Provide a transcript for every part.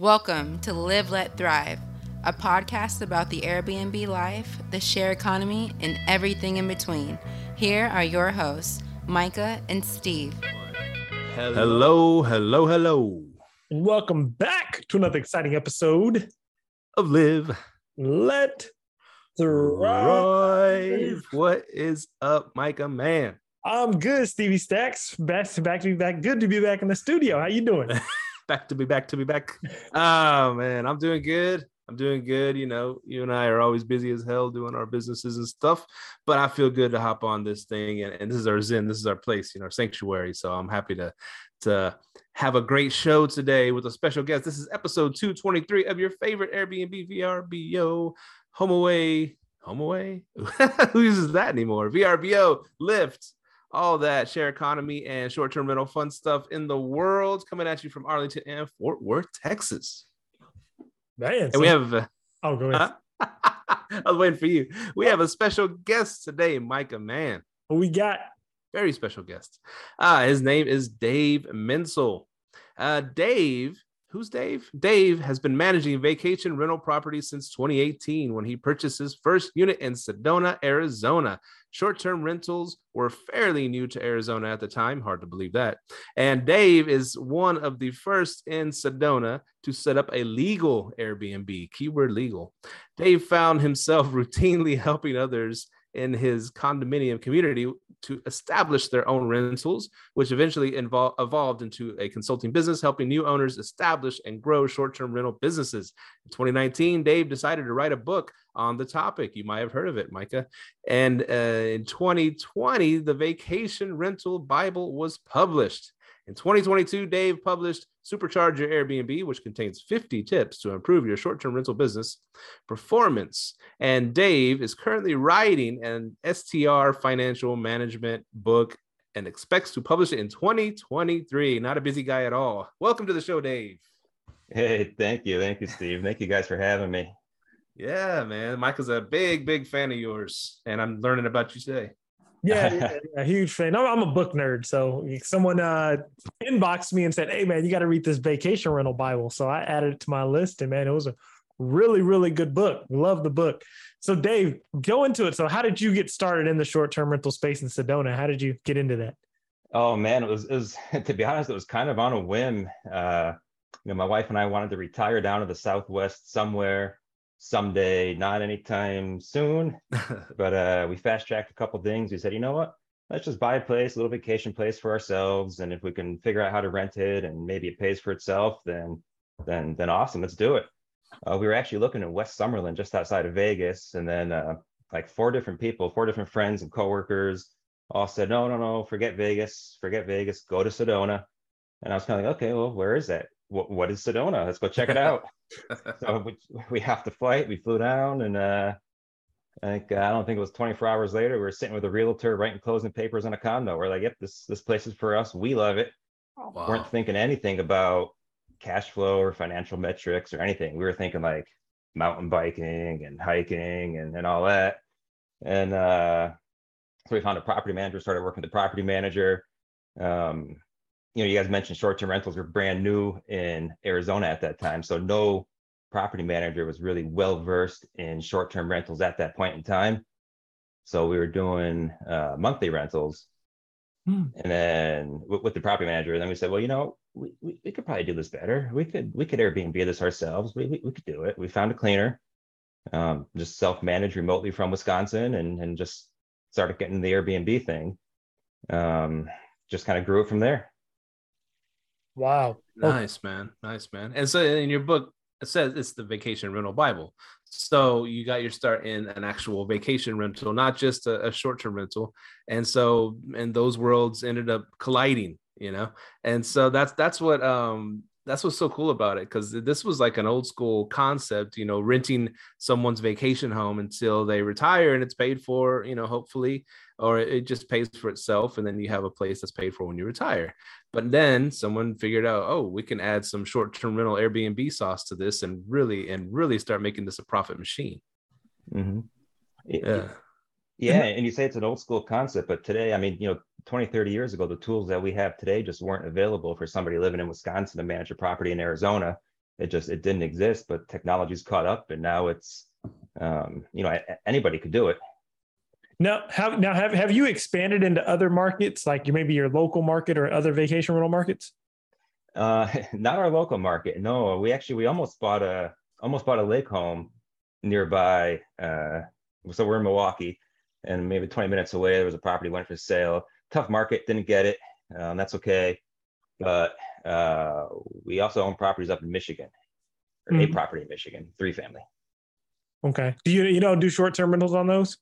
Welcome to Live, Let Thrive, a podcast about the Airbnb life, the share economy, and everything in between. Here are your hosts, Micah and Steve. Hello, hello, hello. And welcome back to another exciting episode Of Live, Let Thrive. Thrive. What is up, Micah? Man, I'm good, Stevie Stacks. Back to back to be back. Good to be back in the studio. How you doing? back to be back to be back. Oh man, I'm doing good. I'm doing good. You know, you and I are always busy as hell doing our businesses and stuff, but I feel good to hop on this thing. And, and this is our zen. This is our place, you know, our sanctuary. So I'm happy to to have a great show today with a special guest. This is episode 223 of your favorite Airbnb VRBO home away. Home away? Who uses that anymore? VRBO, Lyft, all that share economy and short-term rental fun stuff in the world coming at you from Arlington and Fort Worth, Texas. Man, And we have uh, oh go ahead. I was waiting for you. We have a special guest today, Micah Man. We got? Very special guest. Uh, his name is Dave Mensel. Uh, Dave, who's Dave? Dave has been managing vacation rental properties since 2018 when he purchased his first unit in Sedona, Arizona. Short term rentals were fairly new to Arizona at the time. Hard to believe that. And Dave is one of the first in Sedona to set up a legal Airbnb, keyword legal. Dave found himself routinely helping others in his condominium community to establish their own rentals, which eventually invol- evolved into a consulting business, helping new owners establish and grow short term rental businesses. In 2019, Dave decided to write a book on the topic. You might have heard of it, Micah. And uh, in 2020, the Vacation Rental Bible was published. In 2022, Dave published Supercharge Your Airbnb, which contains 50 tips to improve your short term rental business performance. And Dave is currently writing an STR financial management book and expects to publish it in 2023. Not a busy guy at all. Welcome to the show, Dave. Hey, thank you. Thank you, Steve. Thank you guys for having me. Yeah, man. Micah's a big, big fan of yours, and I'm learning about you today. Yeah, yeah, yeah, huge fan. I'm, I'm a book nerd, so someone uh inboxed me and said, "Hey, man, you got to read this Vacation Rental Bible." So I added it to my list, and man, it was a really, really good book. Love the book. So, Dave, go into it. So, how did you get started in the short-term rental space in Sedona? How did you get into that? Oh man, it was it was to be honest, it was kind of on a whim. Uh, you know, my wife and I wanted to retire down to the Southwest somewhere someday, not anytime soon. but uh, we fast tracked a couple things. We said, you know what? Let's just buy a place, a little vacation place for ourselves, and if we can figure out how to rent it and maybe it pays for itself, then then then awesome, let's do it. Uh, we were actually looking at West Summerlin, just outside of Vegas, and then uh, like four different people, four different friends and coworkers, all said, no, no, no, forget Vegas, forget Vegas, go to Sedona. And I was kind of like, okay, well, where is that? What, what is Sedona? Let's go check it out. so we, we hopped the flight, we flew down, and uh, I think uh, I don't think it was 24 hours later, we were sitting with a realtor writing closing papers on a condo. We're like, yep, this this place is for us. We love it. Wow. Weren't thinking anything about cash flow or financial metrics or anything. We were thinking like mountain biking and hiking and, and all that. And uh, so we found a property manager, started working with the property manager. Um, you know, you guys mentioned short-term rentals were brand new in Arizona at that time. So no property manager was really well versed in short-term rentals at that point in time. So we were doing uh, monthly rentals. Hmm. And then with, with the property manager, then we said, well, you know, we, we, we could probably do this better. We could we could Airbnb this ourselves. We, we, we could do it. We found a cleaner, um, just self-managed remotely from Wisconsin and, and just started getting the Airbnb thing. Um, just kind of grew it from there. Wow. Nice, man. Nice, man. And so in your book, it says it's the vacation rental Bible. So you got your start in an actual vacation rental, not just a, a short term rental. And so, and those worlds ended up colliding, you know? And so that's, that's what, um, that's what's so cool about it because this was like an old school concept, you know, renting someone's vacation home until they retire and it's paid for, you know, hopefully, or it just pays for itself. And then you have a place that's paid for when you retire. But then someone figured out, oh, we can add some short term rental Airbnb sauce to this and really, and really start making this a profit machine. Mm-hmm. Yeah. Yeah. And you say it's an old school concept, but today, I mean, you know, 20, 30 years ago, the tools that we have today just weren't available for somebody living in Wisconsin to manage a property in Arizona. it just it didn't exist but technology's caught up and now it's um, you know anybody could do it. Now have now have have you expanded into other markets like maybe your local market or other vacation rental markets? Uh not our local market no. We actually we almost bought a almost bought a lake home nearby uh so we're in milwaukee and maybe 20 minutes away there was a property went for sale tough market didn't get it um, that's okay but uh, we also own properties up in Michigan, or mm-hmm. a property in Michigan, three family. Okay. Do you you know do short term rentals on those?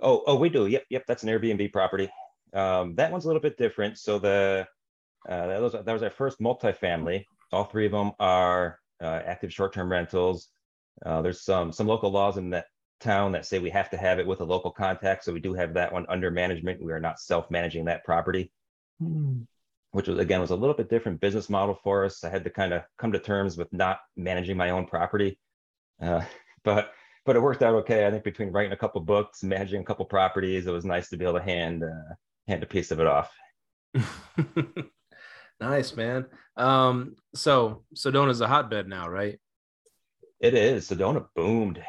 Oh, oh, we do. Yep, yep. That's an Airbnb property. Um, that one's a little bit different. So the uh, that was that was our first multifamily. All three of them are uh, active short term rentals. Uh, there's some some local laws in that town that say we have to have it with a local contact. So we do have that one under management. We are not self managing that property. Mm which was again was a little bit different business model for us. I had to kind of come to terms with not managing my own property, uh, but but it worked out okay. I think between writing a couple books, managing a couple properties, it was nice to be able to hand uh, hand a piece of it off. nice, man. Um, so Sedona's a hotbed now, right? It is. Sedona boomed.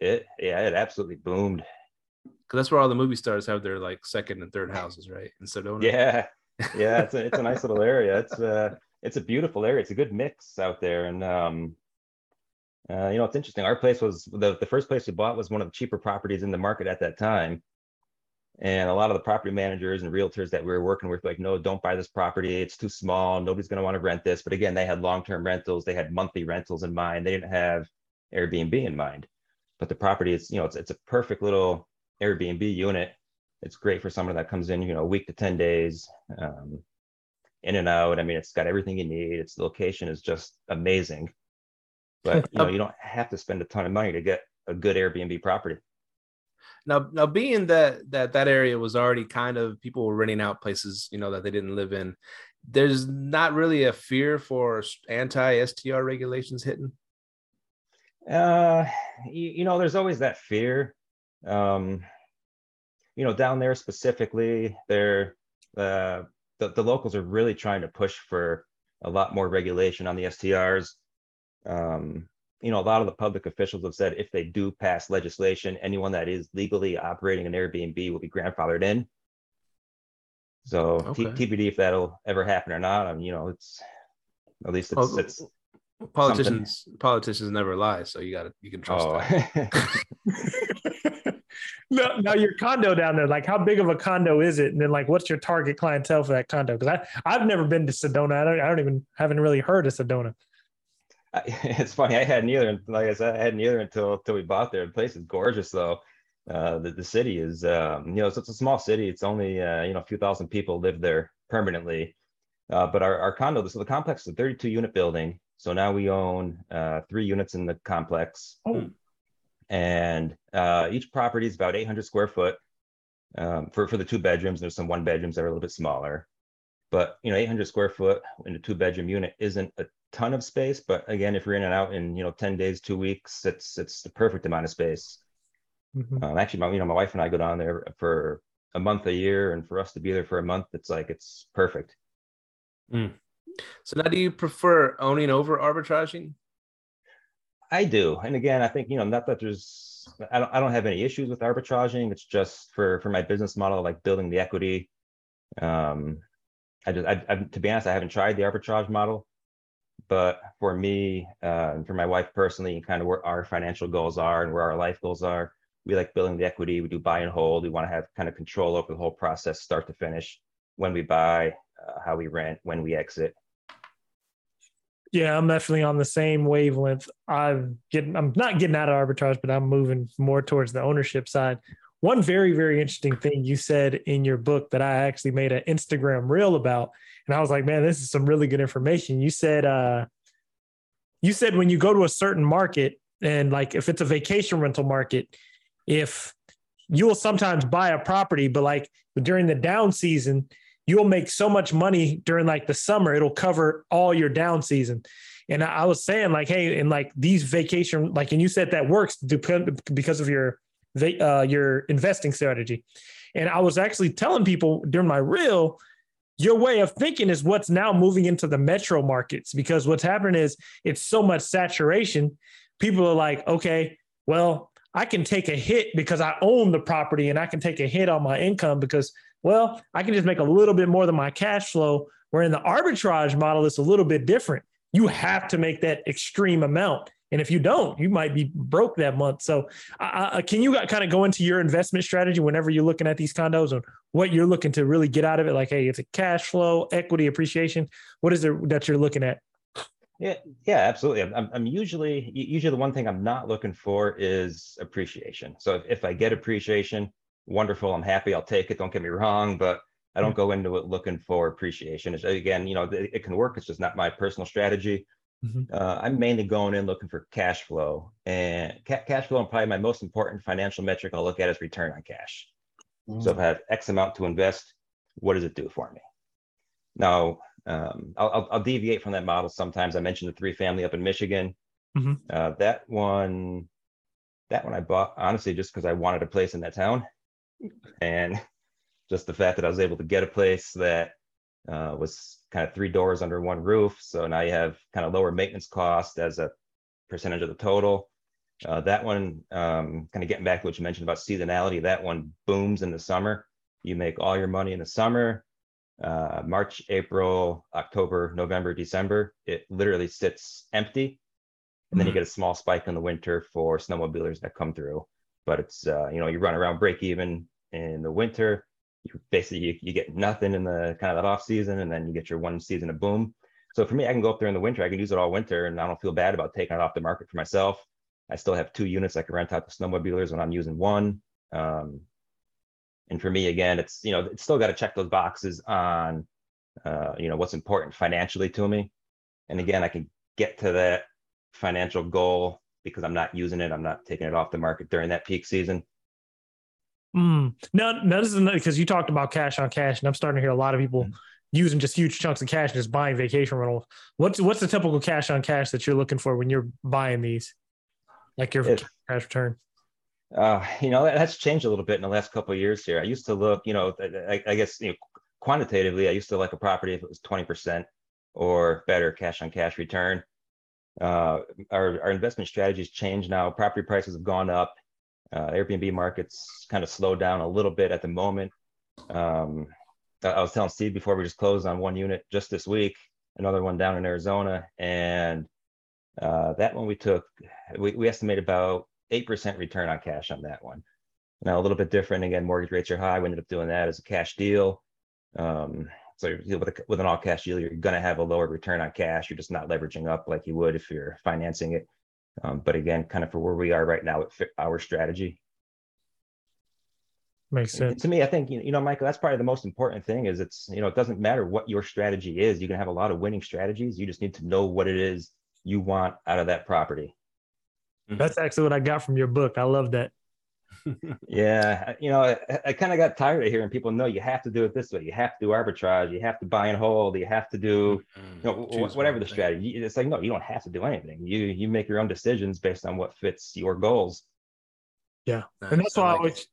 It yeah, it absolutely boomed. Cause that's where all the movie stars have their like second and third houses, right? In Sedona. Yeah, yeah, it's a it's a nice little area. It's a uh, it's a beautiful area. It's a good mix out there, and um, uh, you know, it's interesting. Our place was the the first place we bought was one of the cheaper properties in the market at that time, and a lot of the property managers and realtors that we were working with, like, no, don't buy this property. It's too small. Nobody's going to want to rent this. But again, they had long term rentals. They had monthly rentals in mind. They didn't have Airbnb in mind. But the property is, you know, it's it's a perfect little Airbnb unit it's great for someone that comes in, you know, a week to 10 days, um, in and out. I mean, it's got everything you need. Its location is just amazing. But you know, you don't have to spend a ton of money to get a good Airbnb property. Now, now being that that that area was already kind of people were renting out places, you know, that they didn't live in. There's not really a fear for anti STR regulations hitting. Uh, you, you know, there's always that fear. Um, you know, down there specifically, they're uh, the the locals are really trying to push for a lot more regulation on the STRs. Um, you know, a lot of the public officials have said if they do pass legislation, anyone that is legally operating an Airbnb will be grandfathered in. So okay. TBD if that'll ever happen or not. I mean, you know, it's at least it's, it's politicians something. politicians never lie, so you got to you can trust oh. now, now your condo down there, like how big of a condo is it? And then like what's your target clientele for that condo? Because I I've never been to Sedona. I don't I don't even haven't really heard of Sedona. It's funny. I had neither. Like I said, I had neither until until we bought there. The place is gorgeous though. Uh, the, the city is um, you know it's, it's a small city. It's only uh, you know a few thousand people live there permanently. Uh, but our, our condo, so the complex is a 32 unit building. So now we own uh, three units in the complex. Oh and uh, each property is about 800 square foot um, for for the two bedrooms. There's some one bedrooms that are a little bit smaller, but you know, 800 square foot in a two bedroom unit isn't a ton of space. But again, if you're in and out in you know 10 days, two weeks, it's it's the perfect amount of space. Mm-hmm. Um, actually, my you know my wife and I go down there for a month a year, and for us to be there for a month, it's like it's perfect. Mm. So now, do you prefer owning over arbitraging? I do, and again, I think you know, not that there's, I don't, I don't have any issues with arbitraging. It's just for for my business model, like building the equity. Um, I just, I, I, to be honest, I haven't tried the arbitrage model, but for me uh, and for my wife personally, and kind of where our financial goals are and where our life goals are, we like building the equity. We do buy and hold. We want to have kind of control over the whole process, start to finish. When we buy, uh, how we rent, when we exit. Yeah, I'm definitely on the same wavelength. I'm getting I'm not getting out of arbitrage, but I'm moving more towards the ownership side. One very, very interesting thing you said in your book that I actually made an Instagram reel about. And I was like, man, this is some really good information. You said uh you said when you go to a certain market and like if it's a vacation rental market, if you will sometimes buy a property, but like during the down season, you'll make so much money during like the summer, it'll cover all your down season. And I was saying like, hey, and like these vacation, like, and you said that works because of your uh, your investing strategy. And I was actually telling people during my reel, your way of thinking is what's now moving into the metro markets because what's happening is it's so much saturation. People are like, okay, well, I can take a hit because I own the property and I can take a hit on my income because, well, I can just make a little bit more than my cash flow. Where in the arbitrage model, it's a little bit different. You have to make that extreme amount. And if you don't, you might be broke that month. So, uh, can you kind of go into your investment strategy whenever you're looking at these condos and what you're looking to really get out of it? Like, hey, it's a cash flow, equity appreciation. What is it that you're looking at? Yeah, yeah, absolutely. I'm, I'm usually usually the one thing I'm not looking for is appreciation. So if, if I get appreciation, wonderful. I'm happy. I'll take it. Don't get me wrong, but I don't go into it looking for appreciation. It's, again, you know, it, it can work. It's just not my personal strategy. Mm-hmm. Uh, I'm mainly going in looking for cash flow, and ca- cash flow, and probably my most important financial metric I'll look at is return on cash. Mm-hmm. So if I have X amount to invest, what does it do for me? Now, um, I'll, I'll, deviate from that model sometimes. I mentioned the three family up in Michigan. Mm-hmm. Uh, that one, that one I bought honestly just because I wanted a place in that town, and just the fact that I was able to get a place that uh, was kind of three doors under one roof. So now you have kind of lower maintenance cost as a percentage of the total. Uh, that one, um, kind of getting back to what you mentioned about seasonality, that one booms in the summer. You make all your money in the summer. Uh, March, April, October, November, December, it literally sits empty. And then you mm-hmm. get a small spike in the winter for snowmobilers that come through. But it's, uh, you know, you run around break even in the winter you basically you, you get nothing in the kind of that off season and then you get your one season of boom. So for me i can go up there in the winter i can use it all winter and i don't feel bad about taking it off the market for myself. I still have two units i can rent out to snowmobilers when i'm using one. Um, and for me again it's you know it's still got to check those boxes on uh, you know what's important financially to me. And again i can get to that financial goal because i'm not using it i'm not taking it off the market during that peak season Mm. Now, now this is because you talked about cash on cash, and I'm starting to hear a lot of people mm. using just huge chunks of cash and just buying vacation rentals. What's what's the typical cash on cash that you're looking for when you're buying these, like your it, cash return? Uh, you know, that's changed a little bit in the last couple of years here. I used to look, you know, I, I guess you know, quantitatively, I used to like a property if it was 20% or better cash on cash return. Uh, our, our investment strategies changed now. Property prices have gone up uh, Airbnb markets kind of slowed down a little bit at the moment. Um, I was telling Steve before we just closed on one unit just this week, another one down in Arizona, and uh, that one we took, we, we estimate about 8% return on cash on that one. Now, a little bit different. Again, mortgage rates are high. We ended up doing that as a cash deal. Um, so with, a, with an all cash deal, you're going to have a lower return on cash. You're just not leveraging up like you would if you're financing it. Um, but again, kind of for where we are right now, it fit our strategy. Makes sense. to me, I think, you know, Micah, that's probably the most important thing is it's, you know, it doesn't matter what your strategy is. You can have a lot of winning strategies. You just need to know what it is you want out of that property. That's actually what I got from your book. I love that yeah, you know, I, I kind of got tired of hearing people know you have to do it this way. You have to do arbitrage. You have to buy and hold. You have to do, mm-hmm. you know, whatever the strategy. It's like no, you don't have to do anything. You you make your own decisions based on what fits your goals. Yeah, nice. and that's why I, like I always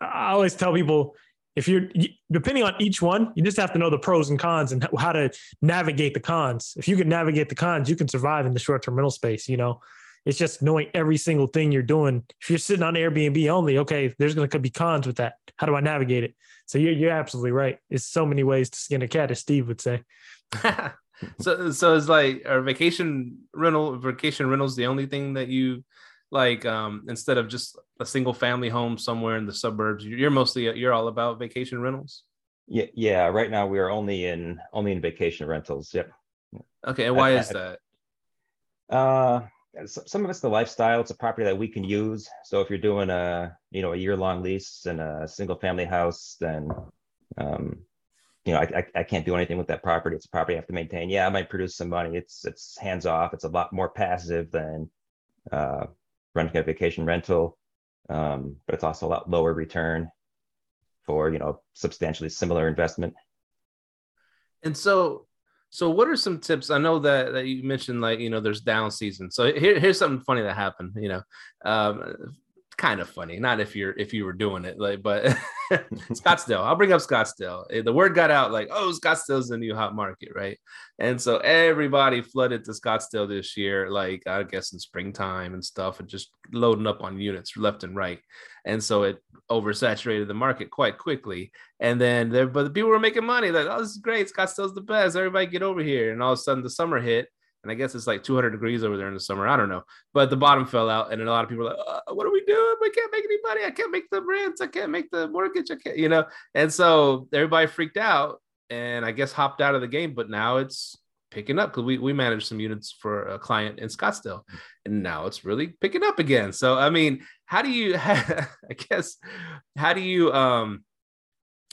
I always tell people if you're depending on each one, you just have to know the pros and cons and how to navigate the cons. If you can navigate the cons, you can survive in the short term rental space. You know, it's just knowing every single thing you're doing. If you're sitting on Airbnb only, okay, there's going to be cons with that. How do I navigate it? So you're, you're absolutely right. It's so many ways to skin a cat, as Steve would say. so, so it's like, our vacation rental, vacation rentals the only thing that you like, um, instead of just a single family home somewhere in the suburbs, you're mostly, you're all about vacation rentals? Yeah. Yeah. Right now we are only in, only in vacation rentals. Yep. Okay. And why I, is that? Uh, some of it's the lifestyle. It's a property that we can use. So if you're doing a you know a year long lease in a single family house, then um, you know I, I, I can't do anything with that property. It's a property I have to maintain. Yeah, I might produce some money. It's it's hands off. It's a lot more passive than uh, renting a vacation rental, um, but it's also a lot lower return for you know substantially similar investment. And so so what are some tips? I know that, that you mentioned like, you know, there's down season. So here, here's something funny that happened, you know, um, kind of funny. Not if you're if you were doing it, like, but Scottsdale. I'll bring up Scottsdale. Eh, the word got out like, oh, Scottsdale's the new hot market, right? And so everybody flooded to Scottsdale this year, like I guess in springtime and stuff, and just loading up on units left and right. And so it oversaturated the market quite quickly. And then there, but the people were making money, like, oh, this is great. Scottsdale's the best. Everybody get over here. And all of a sudden the summer hit and I guess it's like 200 degrees over there in the summer. I don't know, but the bottom fell out, and a lot of people like, uh, "What are we doing? We can't make any money. I can't make the rents. I can't make the mortgage. I can't, you know." And so everybody freaked out, and I guess hopped out of the game. But now it's picking up because we we managed some units for a client in Scottsdale, and now it's really picking up again. So I mean, how do you? I guess how do you um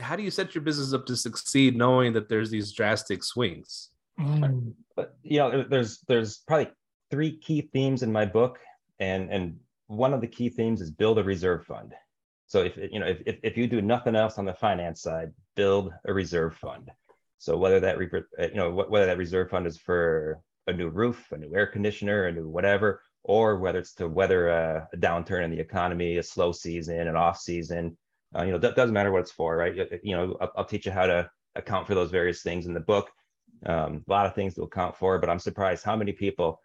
how do you set your business up to succeed knowing that there's these drastic swings? Mm. But you know, there's there's probably three key themes in my book, and and one of the key themes is build a reserve fund. So if you know if if, if you do nothing else on the finance side, build a reserve fund. So whether that uh, you know whether that reserve fund is for a new roof, a new air conditioner, a new whatever, or whether it's to weather a, a downturn in the economy, a slow season, an off season, uh, you know, that doesn't matter what it's for, right? You know, I'll, I'll, teach you how to account for those various things in the book. Um, a lot of things to account for, but I'm surprised how many people,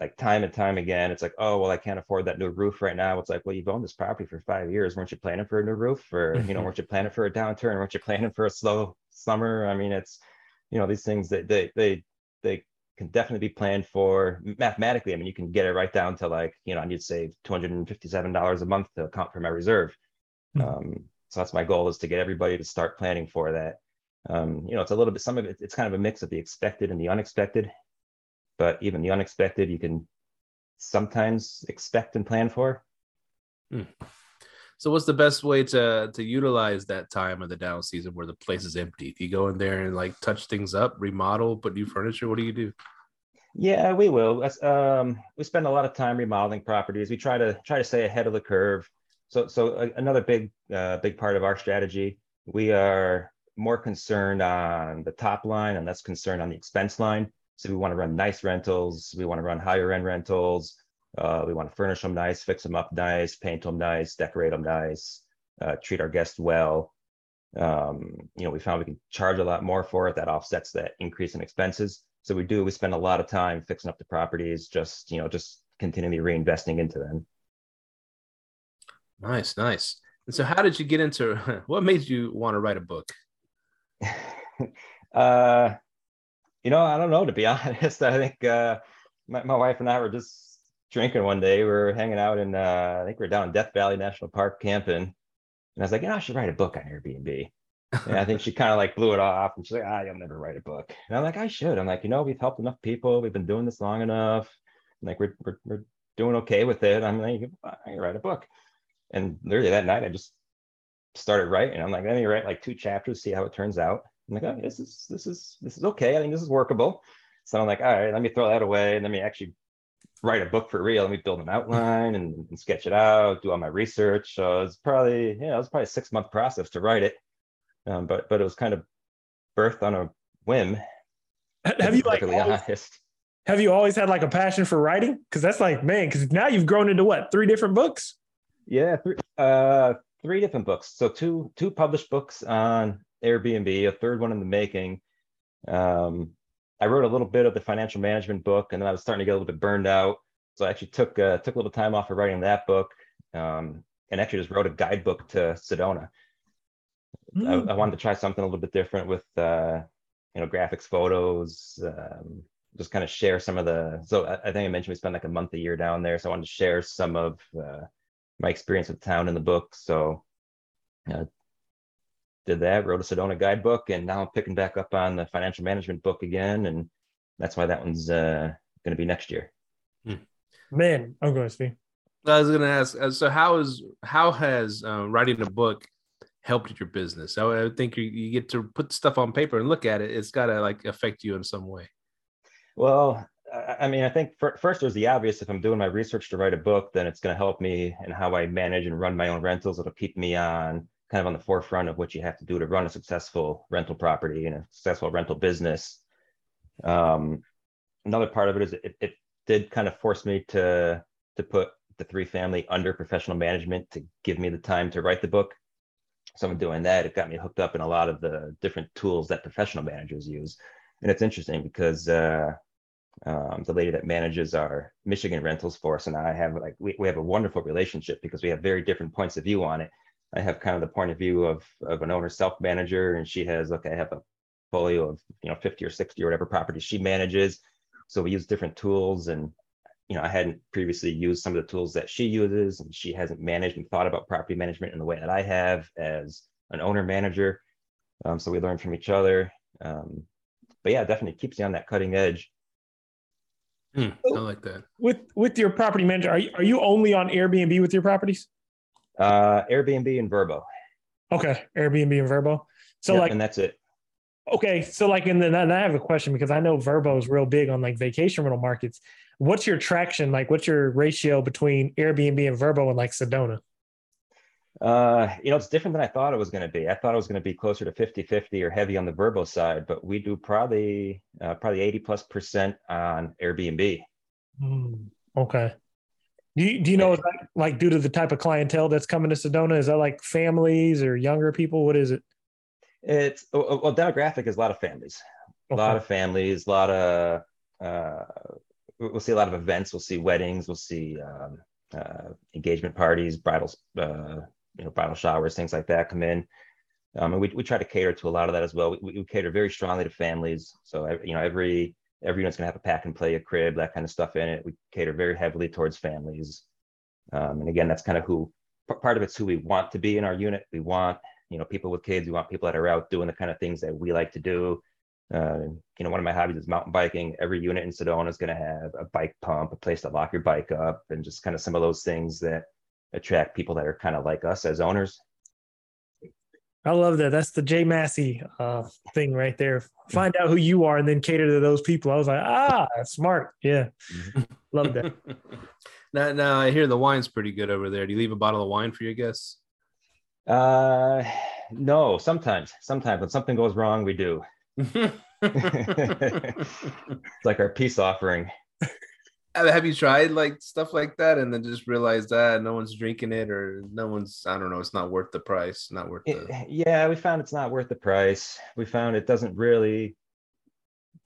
like time and time again, it's like, oh, well, I can't afford that new roof right now. It's like, well, you've owned this property for five years. Weren't you planning for a new roof? Or, you know, weren't you planning for a downturn? Weren't you planning for a slow summer? I mean, it's, you know, these things that they, they, they can definitely be planned for mathematically. I mean, you can get it right down to like, you know, I need to save $257 a month to account for my reserve. Mm-hmm. Um, so that's my goal is to get everybody to start planning for that um, you know, it's a little bit, some of it, it's kind of a mix of the expected and the unexpected. But even the unexpected, you can sometimes expect and plan for. Hmm. So, what's the best way to to utilize that time of the down season where the place is empty? Do you go in there and like touch things up, remodel, put new furniture? What do you do? Yeah, we will. Um, we spend a lot of time remodeling properties. We try to try to stay ahead of the curve. So, so another big uh, big part of our strategy, we are more concerned on the top line and less concerned on the expense line. So we want to run nice rentals. We want to run higher end rentals. Uh, we want to furnish them nice, fix them up nice, paint them nice, decorate them nice, uh, treat our guests well. Um, you know, we found we can charge a lot more for it. That offsets that increase in expenses. So we do. We spend a lot of time fixing up the properties, just you know, just continually reinvesting into them. Nice, nice. And so, how did you get into? What made you want to write a book? uh, you know, I don't know. To be honest, I think uh, my, my wife and I were just drinking one day. We were hanging out in, uh, I think we are down in Death Valley National Park camping, and I was like, you know, I should write a book on Airbnb. and I think she kind of like blew it off, and she's like, ah, you'll never write a book. And I'm like, I should. I'm like, you know, we've helped enough people. We've been doing this long enough. I'm like, we're, we're, we're doing okay with it. I'm like, I can write a book. And literally that night, I just started writing. I'm like, let me write like two chapters, see how it turns out. I'm like, oh, this is this is this is okay. I think this is workable. So I'm like, all right, let me throw that away and let me actually write a book for real. Let me build an outline and, and sketch it out, do all my research. So it's probably, yeah, it was probably a six month process to write it. Um, but but it was kind of birthed on a whim. Have you like always, honest. have you always had like a passion for writing? Because that's like, man, because now you've grown into what, three different books? Yeah, three, uh, three different books. So two two published books on Airbnb, a third one in the making. Um, I wrote a little bit of the financial management book, and then I was starting to get a little bit burned out. So I actually took uh, took a little time off of writing that book, um, and actually just wrote a guidebook to Sedona. Mm. I, hmm. I, wanted to try something a little bit different with uh, you know graphics, photos, um, just kind of share some of the. So I, I, think I mentioned we spent like a month a year down there, so I wanted to share some of uh, my experience with town in the book. So uh, did that, wrote a Sedona guidebook, and now I'm picking back up on the financial management book again, and that's why that one's uh, going to be next year. Hmm. Man, I'm going to speak. I was going to ask. Uh, so, how is how has uh, writing a book helped your business? I, I think you, you get to put stuff on paper and look at it. It's got to like affect you in some way. Well, I mean, I think for, first there's the obvious. If I'm doing my research to write a book, then it's going to help me in how I manage and run my own rentals. It'll keep me on kind of on the forefront of what you have to do to run a successful rental property and a successful rental business. Um, another part of it is it, it did kind of force me to to put the three family under professional management to give me the time to write the book. So I'm doing that. It got me hooked up in a lot of the different tools that professional managers use. And it's interesting because uh, um, the lady that manages our Michigan rentals for us and I have like we, we have a wonderful relationship because we have very different points of view on it. I have kind of the point of view of of an owner self manager, and she has okay, I have a portfolio of you know 50 or 60 or whatever properties she manages. So we use different tools, and you know I hadn't previously used some of the tools that she uses, and she hasn't managed and thought about property management in the way that I have as an owner manager. Um, so we learn from each other. Um, but yeah, definitely keeps you on that cutting edge Hmm, I like that. With with your property manager, are you, are you only on Airbnb with your properties? Uh, Airbnb and Vrbo. Okay, Airbnb and Vrbo. So Yep, like, and that's it. okay, so like, in the and I have a question because I know Vrbo is real big on like vacation rental markets. What's your traction like? What's your ratio between Airbnb and Vrbo and like Sedona? Uh, you know, it's different than I thought it was going to be. I thought it was going to be closer to 50 50 or heavy on the Vrbo side, but we do probably uh, probably 80 plus percent on Airbnb. Hmm, okay. Do you, do you know that like due to the type of clientele that's coming to Sedona? Is that like families or younger people? What is it? It's well, well, demographic is a lot of families, a lot of families, a lot of uh, we'll see a lot of events. We'll see weddings. We'll see um, uh, engagement parties, bridal, uh, you know, bridal showers, things like that come in. Um, and we, we try to cater to a lot of that as well. We, we cater very strongly to families. So you know, every every unit's gonna have a pack and play, a crib, that kind of stuff in it. We cater very heavily towards families. Um, and again, that's kind of who part of it's who we want to be in our unit. We want you know people with kids. We want people that are out doing the kind of things that we like to do. Uh, you know, one of my hobbies is mountain biking. Every unit in Sedona is going to have a bike pump, a place to lock your bike up, and just kind of some of those things that attract people that are kind of like us as owners. I love that. That's the Jay Massey uh, thing right there. Find out who you are and then cater to those people. I was like, ah, smart. Yeah. Love that. now, now I hear the wine's pretty good over there. Do you leave a bottle of wine for your guests? Uh, no, sometimes, sometimes when something goes wrong, we do. It's like our peace offering. Have you tried like stuff like that and then just realized that no one's drinking it or no one's I don't know it's not worth the price not worth the It- yeah, we found it's not worth the price. We found it doesn't really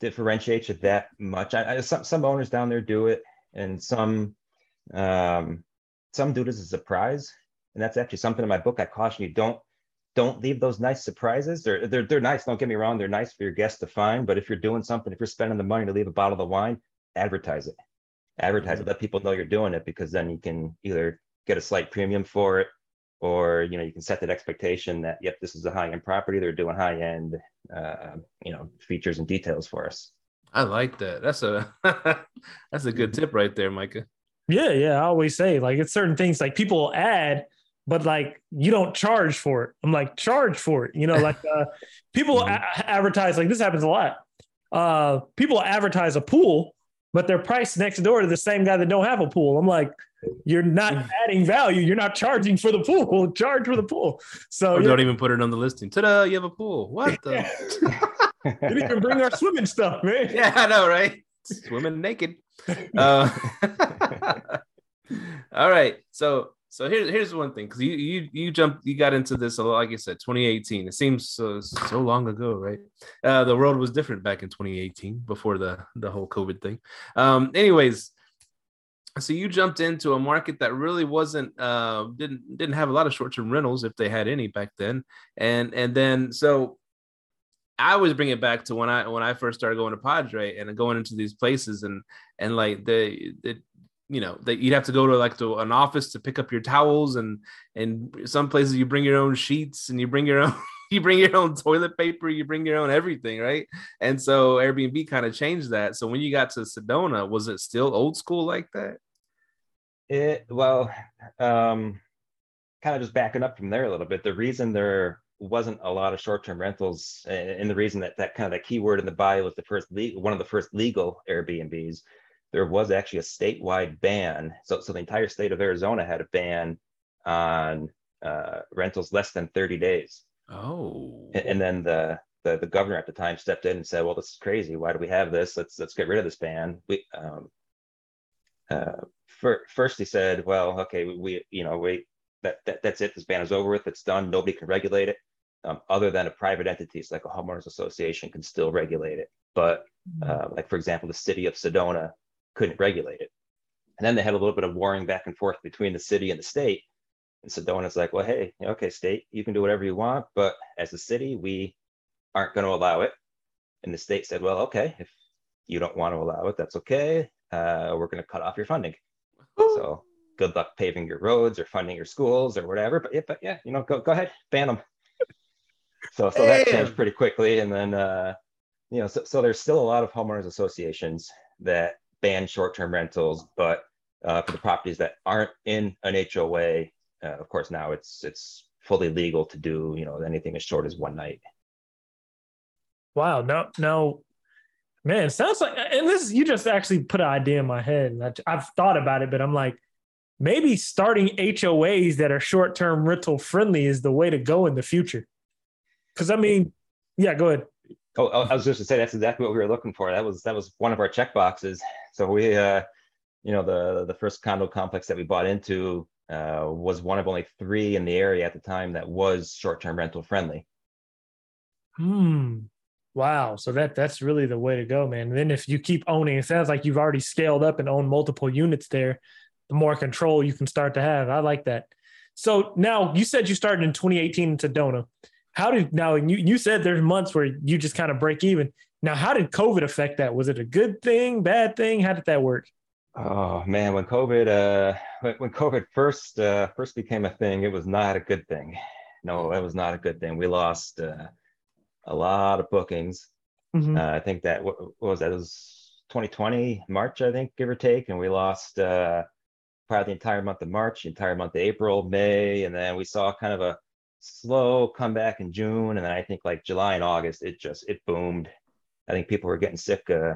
differentiate you that much. I, I, some some owners down there do it, and some um, some do it as a surprise. And that's actually something in my book. I caution you don't don't leave those nice surprises. They're they're they're nice. Don't get me wrong. They're nice for your guests to find. But if you're doing something, if you're spending the money to leave a bottle of wine, advertise it. Advertise it. Let people know you're doing it because then you can either get a slight premium for it or you know you can set that expectation that yep this is a high end property they're doing high end uh, you know features and details for us I like that that's a that's a good tip right there Micah Yeah. Yeah. I always say like it's certain things like people will add, but like you don't charge for it. I'm like, charge for it. You know, like uh, people Mhm. a- advertise, like this happens a lot. Uh, people advertise a pool, but they're priced next door to the same guy that don't have a pool. I'm like, you're not adding value. You're not charging for the pool. Charge for the pool. So or yeah, don't even put it on the listing ta-da you have a pool what the you didn't even bring our swimming stuff, man. yeah I know right swimming naked uh, all right so so here's here's one thing because you you you jumped you got into this a lot like I said 2018 it seems so so long ago right? Uh the world was different back in 2018 before the the whole COVID thing. Um anyways so you jumped into a market that really wasn't uh didn't didn't have a lot of short-term rentals if they had any back then. And and then so I always bring it back to when I when I first started going to Padre and going into these places and and like the the you know that you'd have to go to like to an office to pick up your towels and and some places you bring your own sheets and you bring your own you bring your own toilet paper you bring your own everything right? And so Airbnb kind of changed that. So when you got to Sedona was it still old school like that? It well um kind of just backing up from there a little bit the reason there wasn't a lot of short-term rentals and the reason that that kind of that keyword in the bio was the first le- one of the first legal airbnbs there was actually a statewide ban so so the entire state of arizona had a ban on uh, rentals less than 30 days oh And, and then the, the the governor at the time stepped in and said, "Well, this is crazy. Why do we have this? Let's let's get rid of this ban." We um, uh, for, first he said, well, okay, we, we you know, we that, that that's it. This ban is over with. It's done. Nobody can regulate it, um, other than a private entities like a homeowners association can still regulate it. But uh, like for example, the city of Sedona couldn't regulate it. And then they had a little bit of warring back and forth between the city and the state. And Sedona's like, well, hey, okay, state, you can do whatever you want, but as a city, we aren't going to allow it. And the state said, well, okay, if you don't want to allow it, that's okay. Uh, we're going to cut off your funding. So good luck paving your roads or funding your schools or whatever. But yeah, but yeah you know, go go ahead, ban them. So so that changed pretty quickly, and then uh, you know, so, so there's still a lot of homeowners associations that ban short-term rentals, but uh, for the properties that aren't in an HOA, uh, of course now it's it's fully legal to do you know anything as short as one night. Wow, no, no, man, sounds like, and this you just actually put an idea in my head, and I, I've thought about it, but I'm like, maybe starting HOAs that are short-term rental friendly is the way to go in the future. Because I mean, yeah, go ahead. Oh, I was just to say that's exactly what we were looking for. That was that was one of our check boxes. So we, uh, you know, the the first condo complex that we bought into uh, was one of only three in the area at the time that was short-term rental friendly. Hmm. Wow. So that that's really the way to go, man. And then if you keep owning, it sounds like you've already scaled up and own multiple units there. The more control you can start to have. I like that. So now you said you started in 2018 in Sedona. How did now you you said there's months where you just kind of break even. Now, how did COVID affect that? Was it a good thing, bad thing? How did that work? Oh man, when COVID uh when COVID first uh first became a thing, it was not a good thing. No, it was not a good thing. We lost uh a lot of bookings. Mm-hmm. Uh, I think that what, what, was that? It was 2020 March, I think, give or take, and we lost uh, probably the entire month of March, the entire month of April, May, and then we saw kind of a slow comeback in June, and then I think like July and August, it just it boomed. I think people were getting sick uh,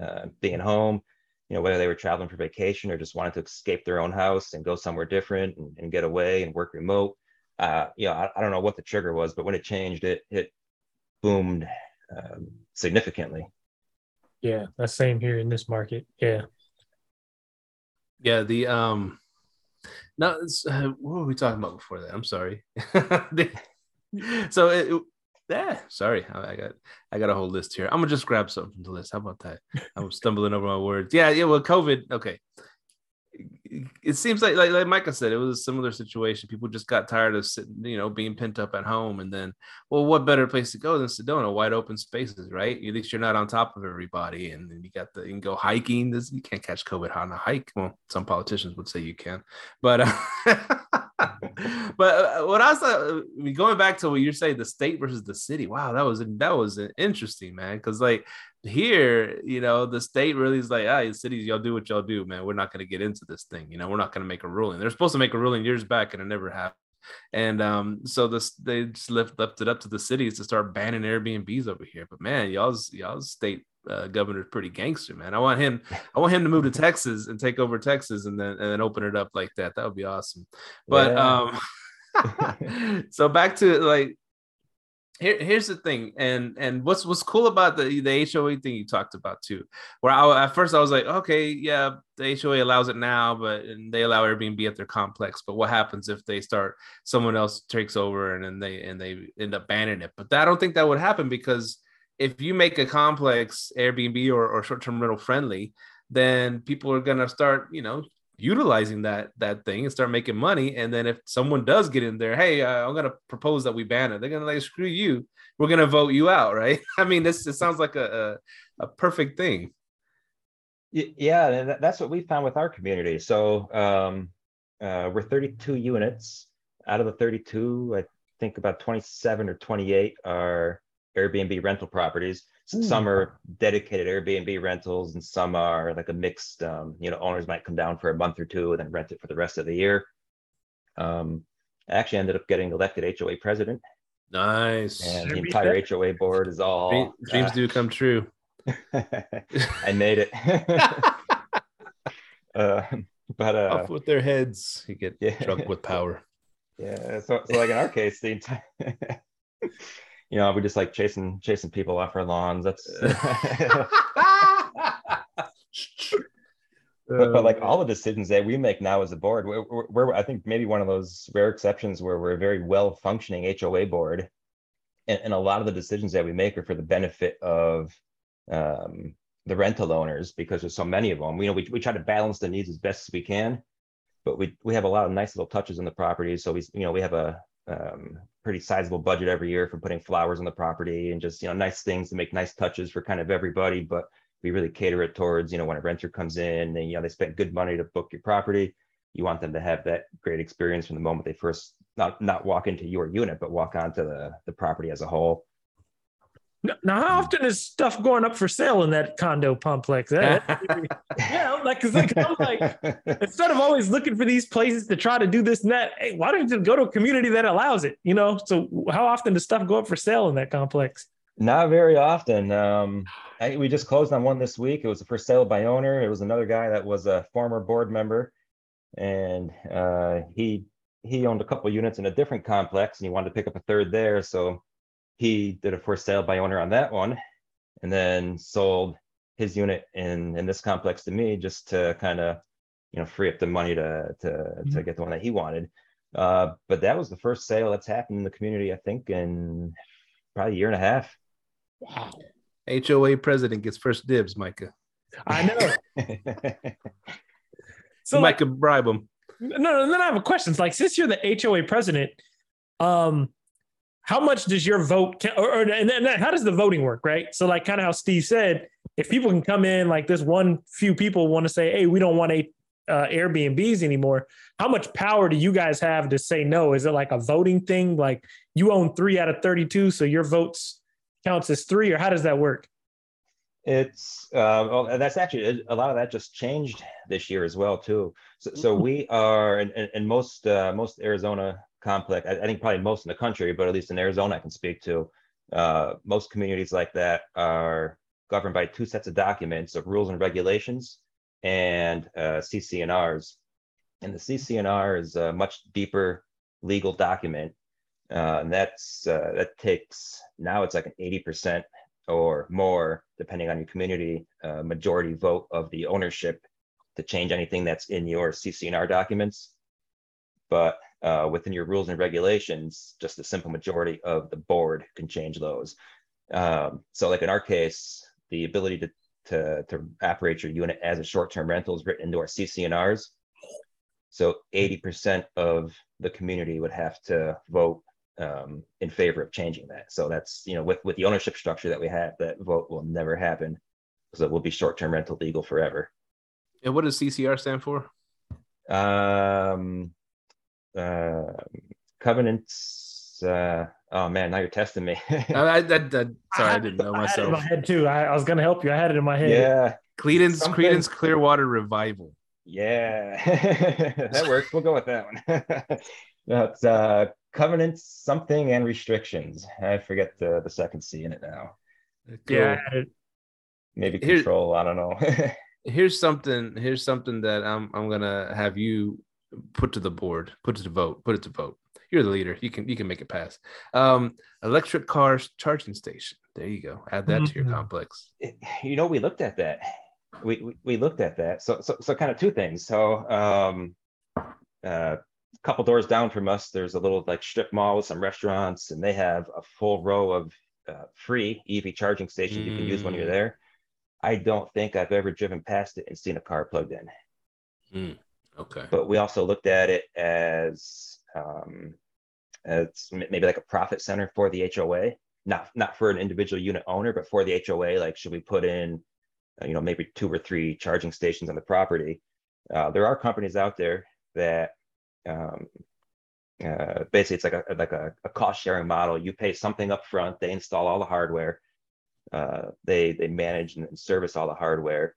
uh, being home, you know, whether they were traveling for vacation or just wanted to escape their own house and go somewhere different and, and get away and work remote. Uh, you know, I, I, don't know what the trigger was, but when it changed, it it boomed um, significantly. Yeah, that's same here in this market. Yeah. Yeah, the um no, uh, what were we talking about before that? I'm sorry. the, so it, yeah, sorry, I, I got I got a whole list here. I'm gonna just grab something from the list. How about that? I'm stumbling over my words. Yeah, yeah. Well, COVID. Okay, it seems like, like like Micah said, it was a similar situation. People just got tired of sitting, you know, being pent up at home, and then, well, what better place to go than Sedona? Wide open spaces, right? At least you're not on top of everybody, and then you got the you can go hiking. This you can't catch COVID on a hike. Well, some politicians would say you can, but uh, but uh, what I was uh, going back to what you're saying, the state versus the city. Wow, that was that was interesting, man. Because like here, you know, the state really is like, ah, the cities, y'all do what y'all do, man. We're not going to get into this thing. You know, we're not going to make a ruling. They're supposed to make a ruling years back, and it never happened. And um, so this they just left left it up to the cities to start banning Airbnbs over here. But man, y'all's y'all's state uh, governor's pretty gangster, man. I want him, I want him to move to Texas and take over Texas, and then and then open it up like that. That would be awesome. But yeah. um, so back to like here, here's the thing, and and what's what's cool about the the HOA thing you talked about too, where I at first I was like, okay, yeah, the HOA allows it now, but and they allow Airbnb at their complex. But what happens if they start someone else takes over and then they and they end up banning it? But I don't think that would happen because if you make a complex Airbnb or, or short term rental friendly, then people are gonna start, you know, utilizing that that thing and start making money. And then if someone does get in there, hey, uh, I'm gonna propose that we ban it. They're gonna like screw you. We're gonna vote you out, right? I mean, this it sounds like a, a, a perfect thing. Yeah, that's what we found with our community. So um, uh, we're 32 units. Out of the 32, I think about 27 or 28 are Airbnb rental properties some are dedicated Airbnb rentals, and some are like a mixed. Um, you know, owners might come down for a month or two and then rent it for the rest of the year. Um, I actually ended up getting elected HOA president. Nice. And the entire HOA board is all dreams uh, do come true. I made it. uh, but uh, off with their heads, you get yeah. drunk with power. Yeah. So, so like in our case, the entire you know, we just like chasing chasing people off our lawns. That's but, but like all the decisions that we make now as a board, we're, we're, I think maybe one of those rare exceptions where we're a very well functioning HOA board, and, and a lot of the decisions that we make are for the benefit of um, the rental owners because there's so many of them. We you know we, we try to balance the needs as best as we can, but we we have a lot of nice little touches on the property. So we you know we have a um, pretty sizable budget every year for putting flowers on the property and just you know nice things to make nice touches for kind of everybody. But we really cater it towards you know when a renter comes in and you know they spent good money to book your property. You want them to have that great experience from the moment they first not not walk into your unit, but walk onto the the property as a whole. Now, how often is stuff going up for sale in that condo complex? yeah, like, like, I'm like, instead of always looking for these places to try to do this and that, hey, why don't you go to a community that allows it? You know, so how often does stuff go up for sale in that complex? Not very often. Um, I, we just closed on one this week. It was a for sale by owner. It was another guy that was a former board member, and uh, he he owned a couple units in a different complex, and he wanted to pick up a third there. So he did a for sale by owner on that one, and then sold his unit in in this complex to me just to kind of you know free up the money to to mm-hmm. to get the one that he wanted. Uh, but that was the first sale that's happened in the community, I think, in probably a year and a half. Wow. HOA president gets first dibs, Micah. I know. so Micah like, bribe him. No, no then I have a question. It's like since you're the HOA president, um, how much does your vote or, or and then how does the voting work, right? So like kind of how Steve said, if people can come in like this one few people want to say, hey, we don't want a uh, Airbnbs anymore. How much power do you guys have to say no? Is it like a voting thing? Like you own three out of 32, so your votes counts as three, or how does that work? It's uh, well, that's actually a lot of that just changed this year as well too. So, so mm-hmm. we are, and, and most uh, most Arizona complex, I, I, think probably most in the country, but at least in Arizona, I can speak to. Uh, most communities like that are governed by two sets of documents of rules and regulations and uh, CC&Rs. The CC&R is a much deeper legal document uh, and that's uh, that takes now it's like an 80% or more, depending on your community, uh, majority vote of the ownership to change anything that's in your CC&R documents. But uh, within your rules and regulations, just a simple majority of the board can change those. Um, so, like in our case, the ability to to, to operate your unit as a short-term rental is written into our CC&Rs. So 80% of the community would have to vote um, in favor of changing that. So that's you know with with the ownership structure that we have, that vote will never happen because it will be short term rental legal forever. And what does CCR stand for? Um, uh, covenants. Uh, oh man, now you're testing me. I, I, I, sorry, I, I, didn't know myself. I had it in my head too. I, was gonna help you. I had it in my head. Yeah. Credence, Something. Creedence Clearwater Revival. Yeah, that works. We'll go with that one. That's uh, covenants, something, and restrictions. I forget the the second C in it now. Cool. Yeah, maybe control. Here, I don't know. here's something. Here's something that I'm I'm gonna have you put to the board, put it to vote, put it to vote. You're the leader. You can you can make it pass. Um, electric cars charging station. There you go. Add that mm-hmm. to your mm-hmm. complex. You know, we looked at that. We, we, we looked at that. So so so kind of two things. So um, uh, a couple doors down from us, there's a little like strip mall with some restaurants, and they have a full row of uh, free EV charging stations mm. you can use when you're mm. there. I don't think I've ever driven past it and seen a car plugged in. Mm. Okay. But we also looked at it as um, as maybe like a profit center for the HOA, not not for an individual unit owner, but for the HOA. Like, should we put in, uh, you know, maybe two or three charging stations on the property? Uh, there are companies out there that um, uh, basically it's like a like a, a, cost sharing model. You pay something up front, they install all the hardware, uh, they they manage and service all the hardware,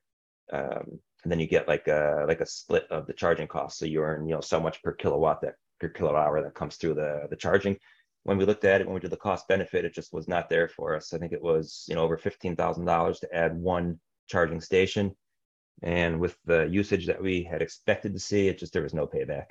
um, and then you get like a like a split of the charging cost. So you earn you know so much per kilowatt that per kilowatt hour that comes through the the charging. When we looked at it, when we did the cost benefit, it just was not there for us. I think it was you know over fifteen thousand dollars to add one charging station, and with the usage that we had expected to see, it just there was no payback.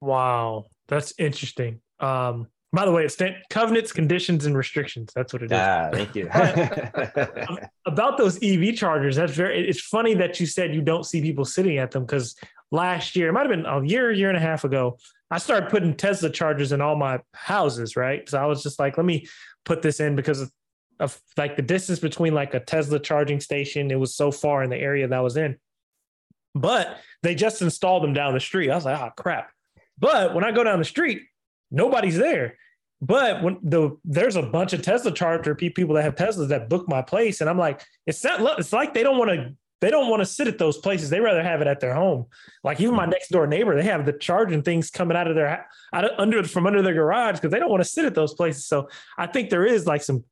Wow, that's interesting. Um, By the way, it's covenants, conditions, and restrictions. That's what it is. Ah, thank you. About those EV chargers, that's very. It's funny that you said you don't see people sitting at them because last year, it might have been a year, year and a half ago, I started putting Tesla chargers in all my houses. Right, so I was just like, let me put this in because of, of like the distance between like a Tesla charging station. It was so far in the area that I was in, but they just installed them down the street. I was like, oh crap. But when I go down the street, nobody's there. But when the there's a bunch of Tesla charger people that have Teslas that book my place, and I'm like, it's not. It's like they don't want to. They don't want to sit at those places. They rather have it at their home. Like even my next door neighbor, they have the charging things coming out of their out of, under from under their garage because they don't want to sit at those places. So I think there is like some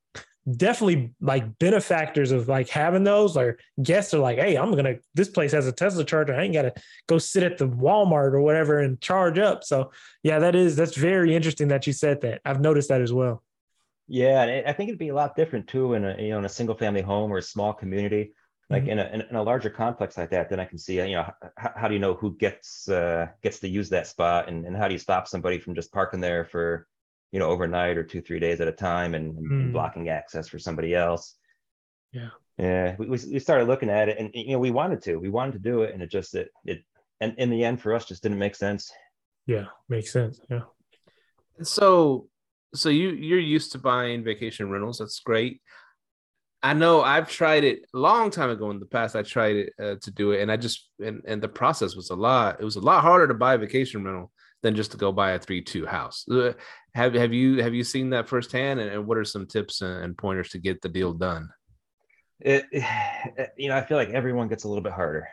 definitely like benefactors of like having those or guests are like, hey, I'm gonna this place has a Tesla charger. I ain't gotta go sit at the Walmart or whatever and charge up. So yeah, that is that's very interesting that you said that. I've noticed that as well. Yeah, and I think it'd be a lot different too in a you know in a single family home or a small community. Like mm-hmm. in, a, in a larger complex like that, then I can see you know how, how do you know who gets uh, gets to use that spot, and, and how do you stop somebody from just parking there for you know overnight or two three days at a time and, mm. and blocking access for somebody else yeah yeah we, we started looking at it and you know we wanted to we wanted to do it and it just it it and in the end for us just didn't make sense yeah makes sense yeah so so you you're used to buying vacation rentals that's great I know I've tried it a long time ago in the past. I tried it uh, to do it, and I just and, and the process was a lot. It was a lot harder to buy a vacation rental than just to go buy a three two house. Uh, have have you have you seen that firsthand? And, and what are some tips and pointers to get the deal done? It, you know, I feel like everyone gets a little bit harder,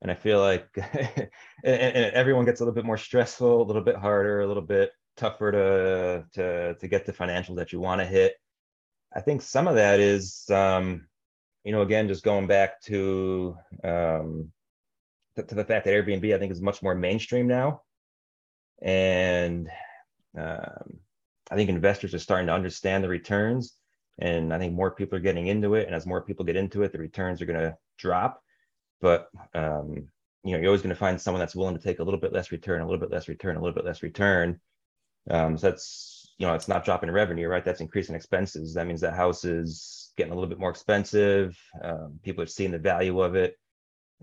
and I feel like everyone gets a little bit more stressful, a little bit harder, a little bit tougher to to to get the financial that you want to hit. I think some of that is, um, you know, again, just going back to um, to the fact that Airbnb, I think, is much more mainstream now, and um, I think investors are starting to understand the returns, and I think more people are getting into it. And as more people get into it, the returns are going to drop. But um, you know, you're always going to find someone that's willing to take a little bit less return, a little bit less return, a little bit less return. Um, so that's you know, it's not dropping revenue, right? That's increasing expenses. That means that house is getting a little bit more expensive. Um, people are seeing the value of it.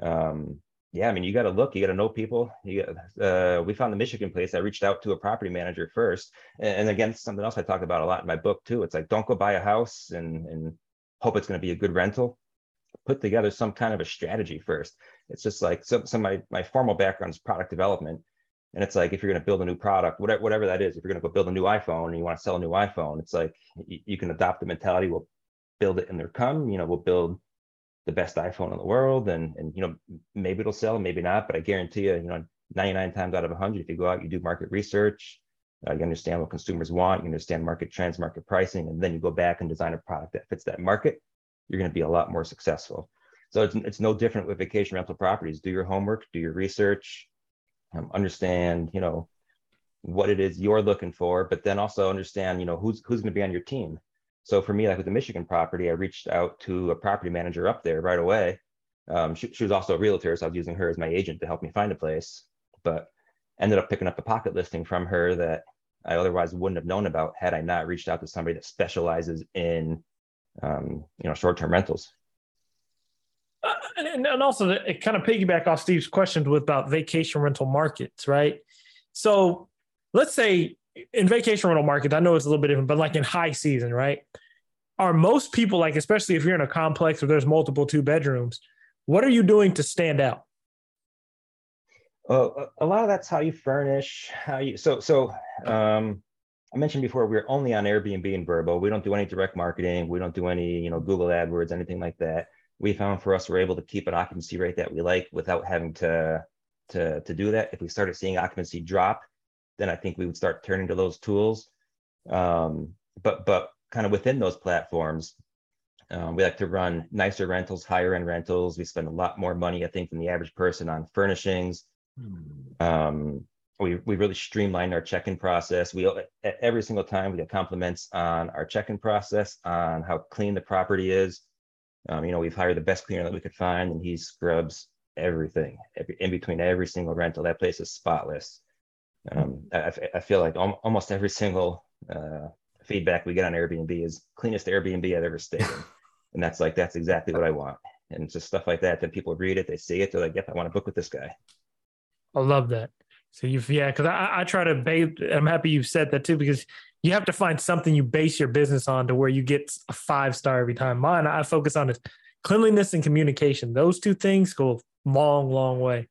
Um, yeah, I mean, you got to look, you got to know people. You got, uh, we found the Michigan place. I reached out to a property manager first, and, and again, something else I talk about a lot in my book too. It's like don't go buy a house and and hope it's going to be a good rental. Put together some kind of a strategy first. It's just like some some my my formal background is product development, and it's like if you're going to build a new product, whatever whatever that is, if you're going to go build a new iPhone and you want to sell a new iPhone, it's like you, you can adopt the mentality. We'll build it and there come. You know, we'll build the best iPhone in the world, and and you know maybe it'll sell, maybe not, but I guarantee you, you know, 99 times out of 100, if you go out, you do market research, uh, you understand what consumers want, you understand market trends, market pricing, and then you go back and design a product that fits that market, you're going to be a lot more successful. So it's it's no different with vacation rental properties. Do your homework, do your research, um, understand, you know, what it is you're looking for, but then also understand, you know, who's who's going to be on your team. So for me, like with the Michigan property, I reached out to a property manager up there right away. Um, she, she, was also a realtor, so I was using her as my agent to help me find a place. But ended up picking up a pocket listing from her that I otherwise wouldn't have known about had I not reached out to somebody that specializes in, um, you know, short-term rentals. Uh, and, and also, it kind of piggyback off Steve's questions with about vacation rental markets, right? So let's say in vacation rental market, I know it's a little bit different, but like in high season, right? Are most people like, especially if you're in a complex where there's multiple two bedrooms, what are you doing to stand out? A lot of that's how you furnish, how you so so. Um, I mentioned before we're only on Airbnb and Vrbo. We don't do any direct marketing. We don't do any you know Google AdWords, anything like that. We found for us we're able to keep an occupancy rate that we like without having to to to do that. If we started seeing occupancy drop, then I think we would start turning to those tools. Um, but but kind of within those platforms, um, we like to run nicer rentals, higher end rentals. We spend a lot more money, I think, than the average person on furnishings. Hmm. Um, we we really streamlined our check-in process. We every single time we get compliments on our check-in process, on how clean the property is. Um, you know, we've hired the best cleaner that we could find, and he scrubs everything every, in between every single rental. That place is spotless. Um, I, I feel like almost every single uh, feedback we get on Airbnb is cleanest Airbnb I've ever stayed in, and that's like that's exactly what I want. And just stuff like that. Then people read it, they see it, they're like, "Yep, I want to book with this guy." I love that. So you've, yeah, because I, I try to base. I'm happy you said that too, because you have to find something you base your business on to where you get a five star every time. Mine, I focus on is cleanliness and communication. Those two things go a long, long way.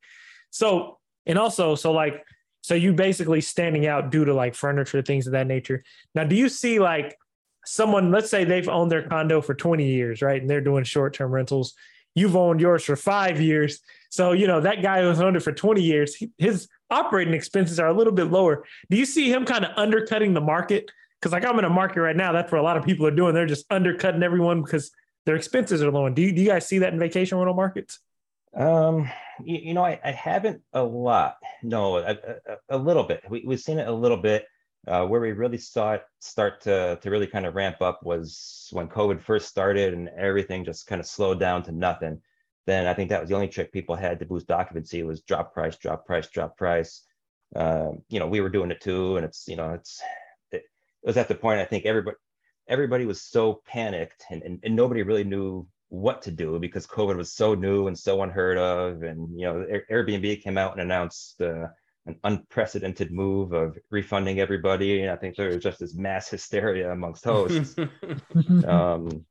So, and also, so like, so you basically standing out due to like furniture, things of that nature. Now, do you see like someone, let's say they've owned their condo for 20 years, right? And they're doing short term rentals. You've owned yours for five years. So, you know, that guy who's owned it for 20 years, his operating expenses are a little bit lower. Do you see him kind of undercutting the market? Because, like, I'm in a market right now, that's what a lot of people are doing. They're just undercutting everyone because their expenses are low. And do you, do you guys see that in vacation rental markets? Um, you, you know, I, I haven't a lot. No, a, a, a little bit. We, we've seen it a little bit. Uh, where we really saw it start to, to really kind of ramp up was when COVID first started and everything just kind of slowed down to nothing. Then I think that was the only trick people had to boost occupancy was drop price, drop price, drop price. Uh, you know, we were doing it too, and it's you know, it's it, it was at the point I think everybody everybody was so panicked and, and, and nobody really knew what to do because COVID was so new and so unheard of. And, you know, Airbnb came out and announced uh, an unprecedented move of refunding everybody. And I think there was just this mass hysteria amongst hosts. um,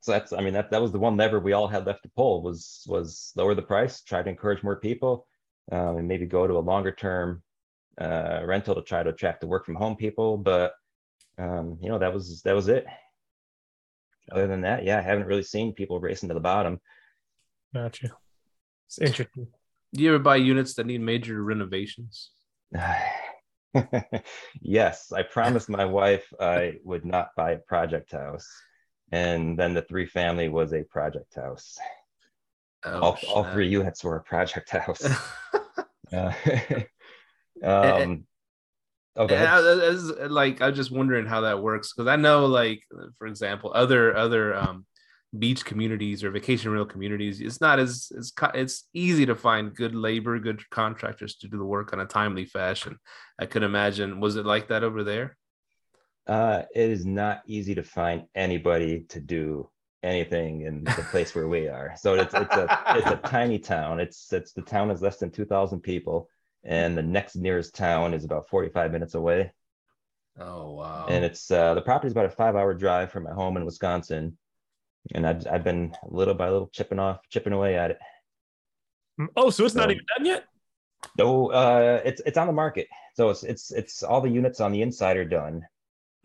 so that's, I mean, that, that was the one lever we all had left to pull was, was lower the price, try to encourage more people um, and maybe go to a longer term uh, rental to try to attract the work from home people. But, um, you know, that was, that was it other than that, yeah, I haven't really seen people racing to the bottom. Gotcha. It's interesting. Do you ever buy units that need major renovations? yes, I promised my wife I would not buy a project house, and then the three family was a project house. Oh, all, all, three units were a project house. uh, um, Okay. I, I, like I'm just wondering how that works because I know, like for example, other other um, beach communities or vacation rental communities, it's not as it's it's easy to find good labor, good contractors to do the work on a timely fashion. I could imagine. Was it like that over there? Uh, it is not easy to find anybody to do anything in the place where we are. So it's it's a it's a tiny town. It's it's the town is less than two thousand people and the next nearest town is about 45 minutes away. Oh wow! And it's uh, the property is about a five-hour drive from my home in Wisconsin, and I've I've been little by little chipping off, chipping away at it. Mm, oh, so it's so, not even done yet. No, uh, it's it's on the market. So it's it's it's all the units on the inside are done.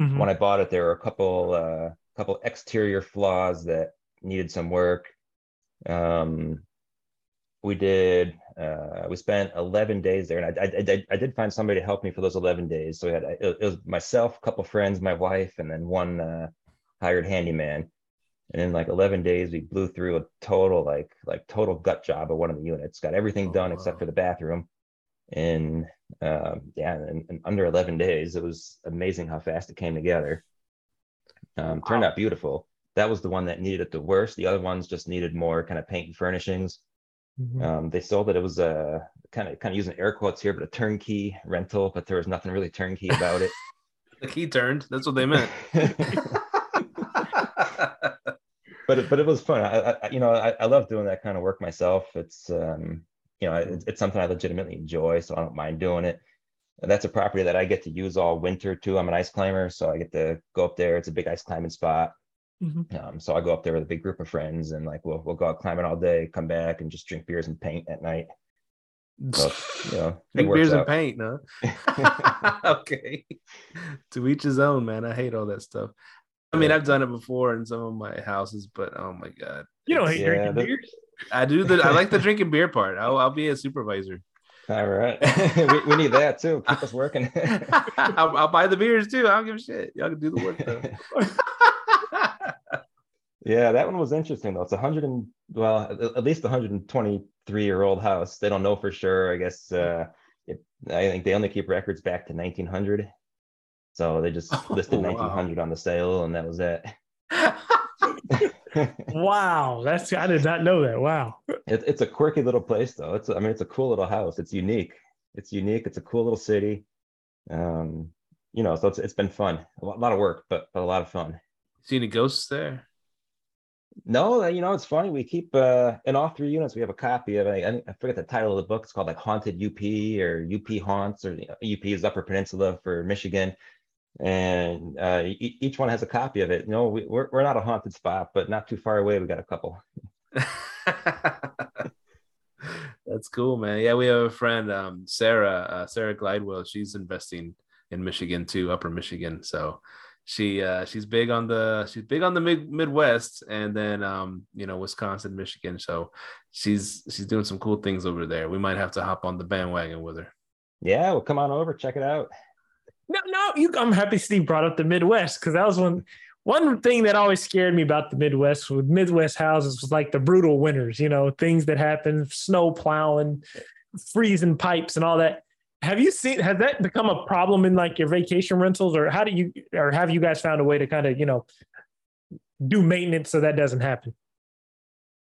Mm-hmm. When I bought it, there were a couple uh, couple exterior flaws that needed some work. Um, we did uh, we spent 11 days there and I, I, I, did find somebody to help me for those 11 days. So we had it, was myself a couple friends my wife and then one uh, hired handyman. And in like 11 days we blew through a total like like total gut job of one of the units got everything oh, done wow. except for the bathroom. And um, yeah and, and, under 11 days it was amazing how fast it came together. Um, turned wow. out beautiful. That was the one that needed it the worst. The other ones just needed more kind of paint and furnishings Mm-hmm. Um, they sold that it was a kind of kind of using air quotes here, but a turnkey rental, but there was nothing really turnkey about it. the key turned. That's what they meant. but it, but it was fun. I, I you know I, I love doing that kind of work myself. It's um you know it's, it's something I legitimately enjoy, so I don't mind doing it. that's a property that I get to use all winter too. I'm an ice climber, so I get to go up there. It's a big ice climbing spot. Mm-hmm. Um, so I go up there with a big group of friends and like we'll we'll go out climbing all day, come back and just drink beers and paint at night. So, you know, drink beers out. and paint, huh? okay. to each his own, man. I hate all that stuff. I mean, I've done it before in some of my houses, but oh my god, you don't hate yeah, drinking the, beers. I do the. I like the drinking beer part. I'll, I'll be a supervisor. All right, we, we, need that too. Keep us working. I'll, I'll, buy the beers too. I don't give a shit. Y'all can do the work though. Yeah, that one was interesting though. It's a hundred and well, at least 123 year old house. They don't know for sure. I guess uh, it, I think they only keep records back to 1900. So they just oh, listed wow. 1900 on the sale, and that was it. wow, that's I did not know that. Wow, it, it's a quirky little place though. It's I mean it's a cool little house. It's unique. It's unique. It's a cool little city. Um, you know, so it's it's been fun. A lot of work, but but a lot of fun. See any ghosts there? No, uh, you know, it's funny. We keep uh in all three units, we have a copy of I, I forget the title of the book. It's called like Haunted UP or UP Haunts or you know, UP is Upper Peninsula for Michigan. And uh, e- each one has a copy of it. Know, we, we're, we're not a haunted spot, but not too far away. We got a couple. That's cool, man. Yeah, we have a friend, um, Sarah, uh, Sarah Glidewell. She's investing in Michigan too, Upper Michigan. So she uh, she's big on the she's big on the mid Midwest and then um, you know Wisconsin, Michigan. So she's she's doing some cool things over there. We might have to hop on the bandwagon with her. Yeah, well, come on over, check it out. No, no, you. I'm happy Steve brought up the Midwest because that was one one thing that always scared me about the Midwest with Midwest houses was like the brutal winters. You know, things that happen, snow plowing, freezing pipes, and all that. Have you seen? Has that become a problem in like your vacation rentals, or how do you, or have you guys found a way to kind of you know do maintenance so that doesn't happen?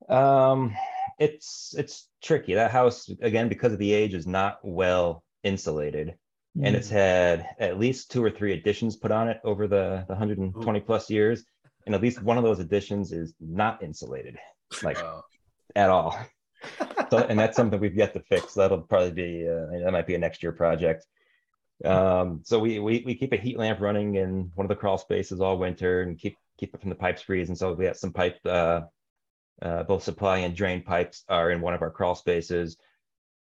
Um, it's it's tricky. That house again because of the age is not well insulated and it's had at least two or three additions put on it over the, the 120 Ooh. plus years and at least one of those additions is not insulated like at all so and that's something we've yet to fix. That'll probably be uh, that might be a next year project. Um, so we, we we keep a heat lamp running in one of the crawl spaces all winter and keep keep it from the pipes freezing. So we have some pipe uh, uh, both supply and drain pipes are in one of our crawl spaces.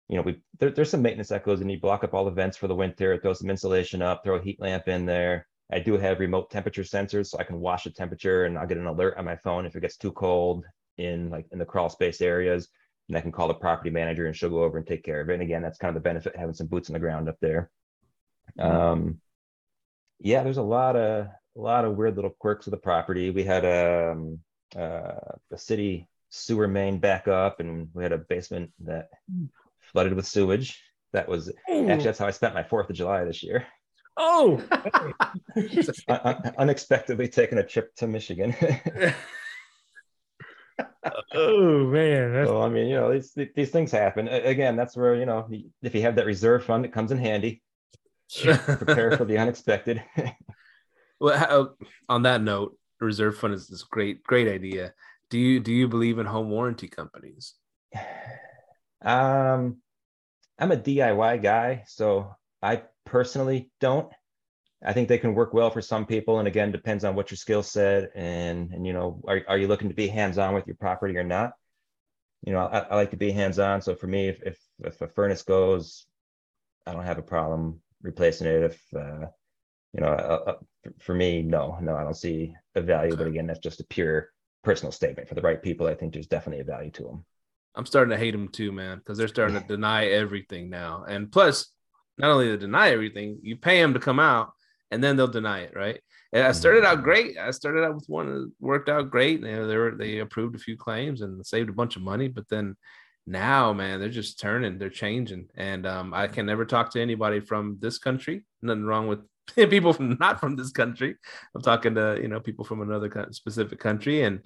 You know, we there, there's some maintenance that goes and you block up all the vents for the winter, throw some insulation up, throw a heat lamp in there. I do have remote temperature sensors, so I can watch the temperature and I'll get an alert on my phone if it gets too cold in like in the crawl space areas. And I can call the property manager and she'll go over and take care of it. And again, that's kind of the benefit having some boots on the ground up there. Mm-hmm. Um, yeah, there's a lot of a lot of weird little quirks of the property. We had a um, uh, the city sewer main back up, and we had a basement that flooded with sewage. That was actually that's how I spent my Fourth of July this year. Oh, unexpectedly taking a trip to Michigan. oh man! That's... So I mean, you know, these these things happen. Again, that's where you know if you have that reserve fund, it comes in handy. Prepare for the unexpected. well, how, on that note, reserve fund is this great great idea. Do you do you believe in home warranty companies? Um, I'm a DIY guy, so I personally don't. I think they can work well for some people, and again, depends on what your skill set and and you know, are are you looking to be hands on with your property or not? You know, I, I like to be hands on. So for me, if, if if a furnace goes, I don't have a problem replacing it. If uh, you know, uh, uh for me, no, no, I don't see a value. But again, that's just a pure personal statement. For the right people, I think there's definitely a value to them. I'm starting to hate them too, man, because they're starting to deny everything now. And plus, not only to deny everything, you pay them to come out, and then they'll deny it, right? And I started out mm-hmm. great. I started out with one that worked out great. They they, were, they approved a few claims and saved a bunch of money, but then now, man, they're just turning, they're changing, and um, I can never talk to anybody from this country. Nothing wrong with people from not from this country. I'm talking to you know people from another specific country, and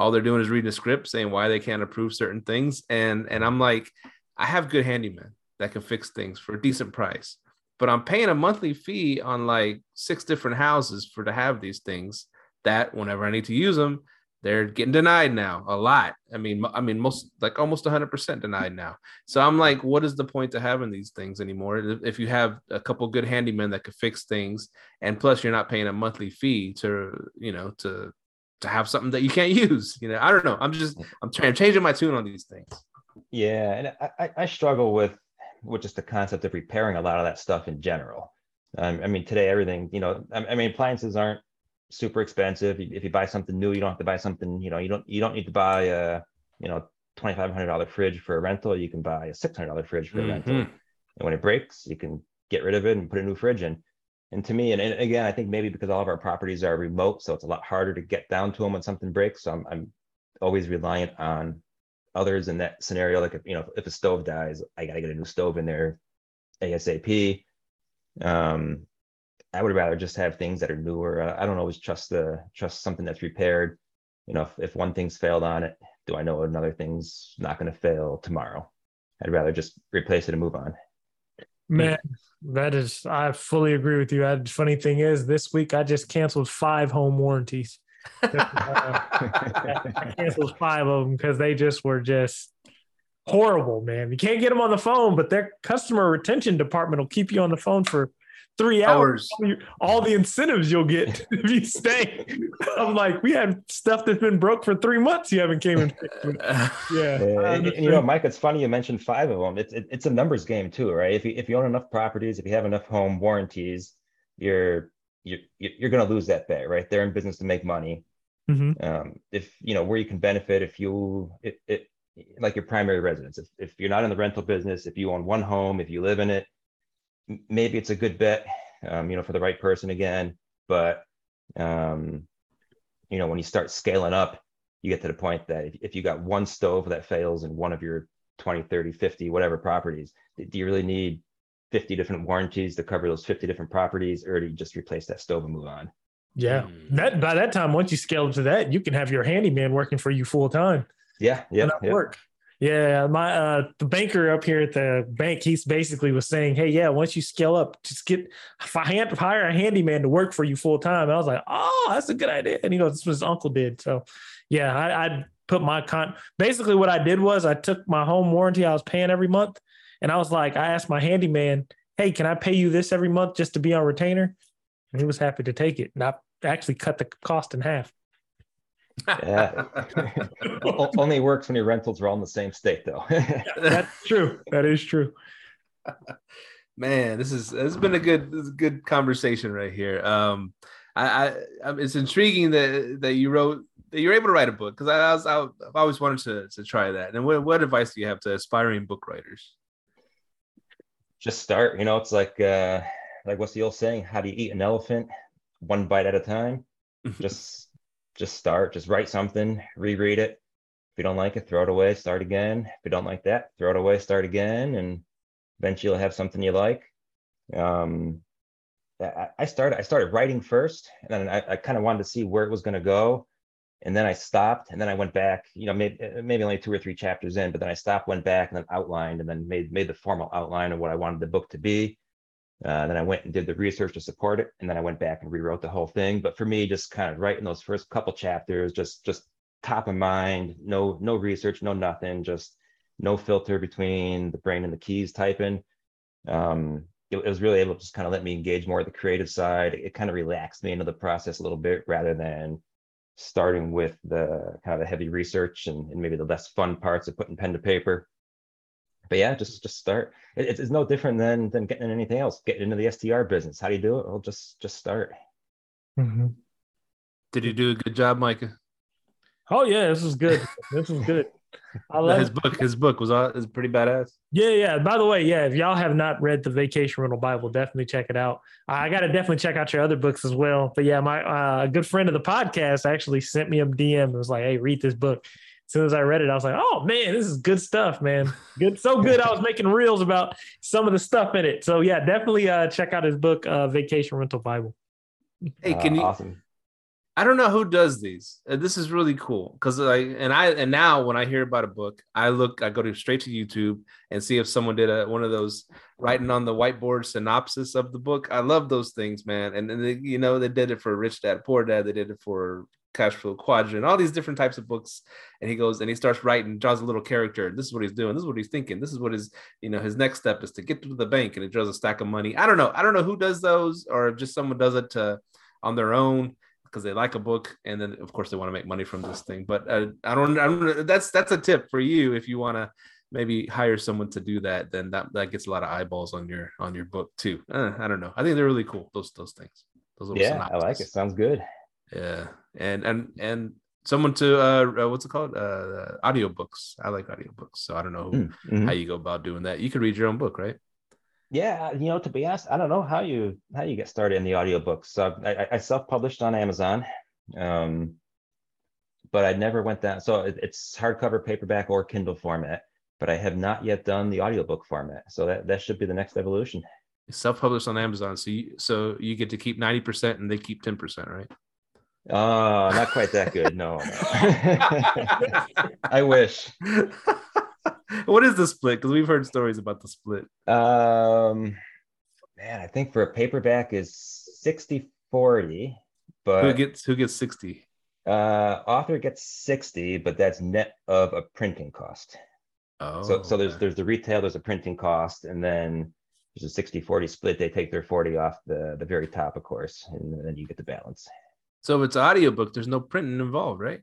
all they're doing is reading a script saying why they can't approve certain things and and i'm like i have good handymen that can fix things for a decent price but i'm paying a monthly fee on like six different houses for to have these things that whenever i need to use them they're getting denied now a lot i mean i mean most like almost 100% denied now so i'm like what is the point to having these things anymore if you have a couple good handymen that could fix things and plus you're not paying a monthly fee to you know to to have something that you can't use. You know, I don't know. I'm just I'm trying to changing my tune on these things. Yeah, and I, I struggle with with just the concept of repairing a lot of that stuff in general. Um, I mean, today everything, you know, I, I, mean, appliances aren't super expensive. If you buy something new, you don't have to buy something. You know, you don't you don't need to buy a you know twenty five hundred dollar fridge for a rental. You can buy a six hundred dollar fridge for a mm-hmm. rental, and when it breaks, you can get rid of it and put a new fridge in and to me, and, and, again, I think maybe because all of our properties are remote, so it's a lot harder to get down to them when something breaks. So I'm, I'm always reliant on others in that scenario. Like if you know, if a stove dies, I got to get a new stove in there ASAP. Um, I would rather just have things that are newer. Uh, I don't always trust the trust something that's repaired. You know, if, if one thing's failed on it, do I know another thing's not going to fail tomorrow? I'd rather just replace it and move on. Man, that is, I fully agree with you. I, funny thing is, this week I just canceled five home warranties. I canceled five of them because they just were just horrible, man. You can't get them on the phone, but their customer retention department will keep you on the phone for three hours. hours. All the incentives you'll get if you stay. I'm like, we had stuff that's been broke for three months. You haven't came in. Yeah, yeah. And, you know, Mike, it's funny you mentioned five of them. It's it, it's a numbers game too, right? If you if you own enough properties, if you have enough home warranties, you're you're you're going to lose that bet, right? They're in business to make money. Mm-hmm. Um, if you know where you can benefit, if you it, it like your primary residence, if if you're not in the rental business, if you own one home, if you live in it, maybe it's a good bet, um, you know, for the right person again. But um, you know, when you start scaling up, you get to the point that if, if you got one stove that fails in one of your 20, 30, 50, whatever properties, do you really need 50 different warranties to cover those 50 different properties, or do you just replace that stove and move on? Yeah. Mm. That by that time, once you scale up to that, you can have your handyman working for you full time. Yeah. Yeah. yeah. Work. Yeah, my uh the banker up here at the bank, he's basically was saying, Hey, yeah, once you scale up, just get hire a handyman to work for you full time. I was like, Oh, that's a good idea. And he goes, This was his uncle did. So yeah, I, I put my con basically what I did was I took my home warranty I was paying every month, and I was like, I asked my handyman, Hey, can I pay you this every month just to be on retainer? And he was happy to take it. And I actually cut the cost in half yeah. Only works when your rentals are all in the same state, though. That's true. That is true. Man, this is this has been a good a good conversation right here. Um, I, I it's intriguing that that you wrote that you're able to write a book because I, I was I, I've always wanted to to try that. And what what advice do you have to aspiring book writers? Just start. You know, it's like uh like what's the old saying? How do you eat an elephant? One bite at a time. Just just start, just write something, reread it. If you don't like it, throw it away, start again. If you don't like that, throw it away, start again, and eventually you'll have something you like. Um, I started I started writing first, and then I, I kind of wanted to see where it was going to go, and then I stopped, and then I went back. You know, maybe maybe only two or three chapters in, but then I stopped, went back, and then outlined, and then made made the formal outline of what I wanted the book to be. Uh, then I went and did the research to support it, and then I went back and rewrote the whole thing. But for me, just kind of writing those first couple chapters, just just top of mind, no no research, no nothing, just no filter between the brain and the keys typing. Um, it, it was really able to just kind of let me engage more of the creative side. It, it kind of relaxed me into the process a little bit rather than starting with the kind of the heavy research and, and maybe the less fun parts of putting pen to paper but yeah, just just start. It, it's no different than than getting anything else. Getting into the STR business. How do you do it? Well, just just start. Mm-hmm. Did you do a good job, Micah? Oh yeah, this is good. this is good. I love his book. His book was is pretty badass. Yeah, yeah. By the way, yeah, if y'all have not read the Vacation Rental Bible, definitely check it out. I got to definitely check out your other books as well. But yeah, my uh, good friend of the podcast actually sent me a DM and was like, "Hey, read this book." as soon as I read it, I was like, oh man, this is good stuff, man. Good, so good. I was making reels about some of the stuff in it. So yeah, definitely uh, check out his book, uh, Vacation Rental Bible. Hey, can you? Awesome. I don't know who does these. Uh, this is really cool because I and I and now when I hear about a book, I look, I go to straight to YouTube and see if someone did a one of those writing on the whiteboard synopsis of the book. I love those things, man. And they, you know they did it for Rich Dad Poor Dad. They did it for cash flow quadrant, all these different types of books. And he goes and he starts writing, draws a little character. This is what he's doing. This is what he's thinking. This is what his, you know, his next step is to get to the bank and he draws a stack of money. I don't know. I don't know who does those or just someone does it to on their own because they like a book and then of course they want to make money from this thing. But uh, I don't, I don't, that's, that's a tip for you. If you want to maybe hire someone to do that, then that, that gets a lot of eyeballs on your, on your book too. Uh, I don't know. I think they're really cool. Those, those things. Those yeah, synopsis. I like it. Sounds good. Yeah, and and and someone to uh, uh what's it called uh audiobooks i like audiobooks so i don't know mm, mm-hmm. how you go about doing that you could read your own book right yeah you know to be honest i don't know how you how you get started in the audiobooks so i, I self-published on amazon um but i never went down so it, it's hardcover paperback or kindle format but i have not yet done the audiobook format so that that should be the next evolution self-published on amazon so you so you get to keep 90% and they keep 10% right Oh, not quite that good. No, no. I wish. what is the split? Because we've heard stories about the split. Um, man, I think for a paperback is 60 40, but who gets who gets 60? Uh, author gets 60, but that's net of a printing cost. Oh, so so there's there's the retail, there's a printing cost, and then there's a 60 40 split. They take their 40 off the, the very top, of course, and then you get the balance. so if it's audiobook, there's no printing involved, right?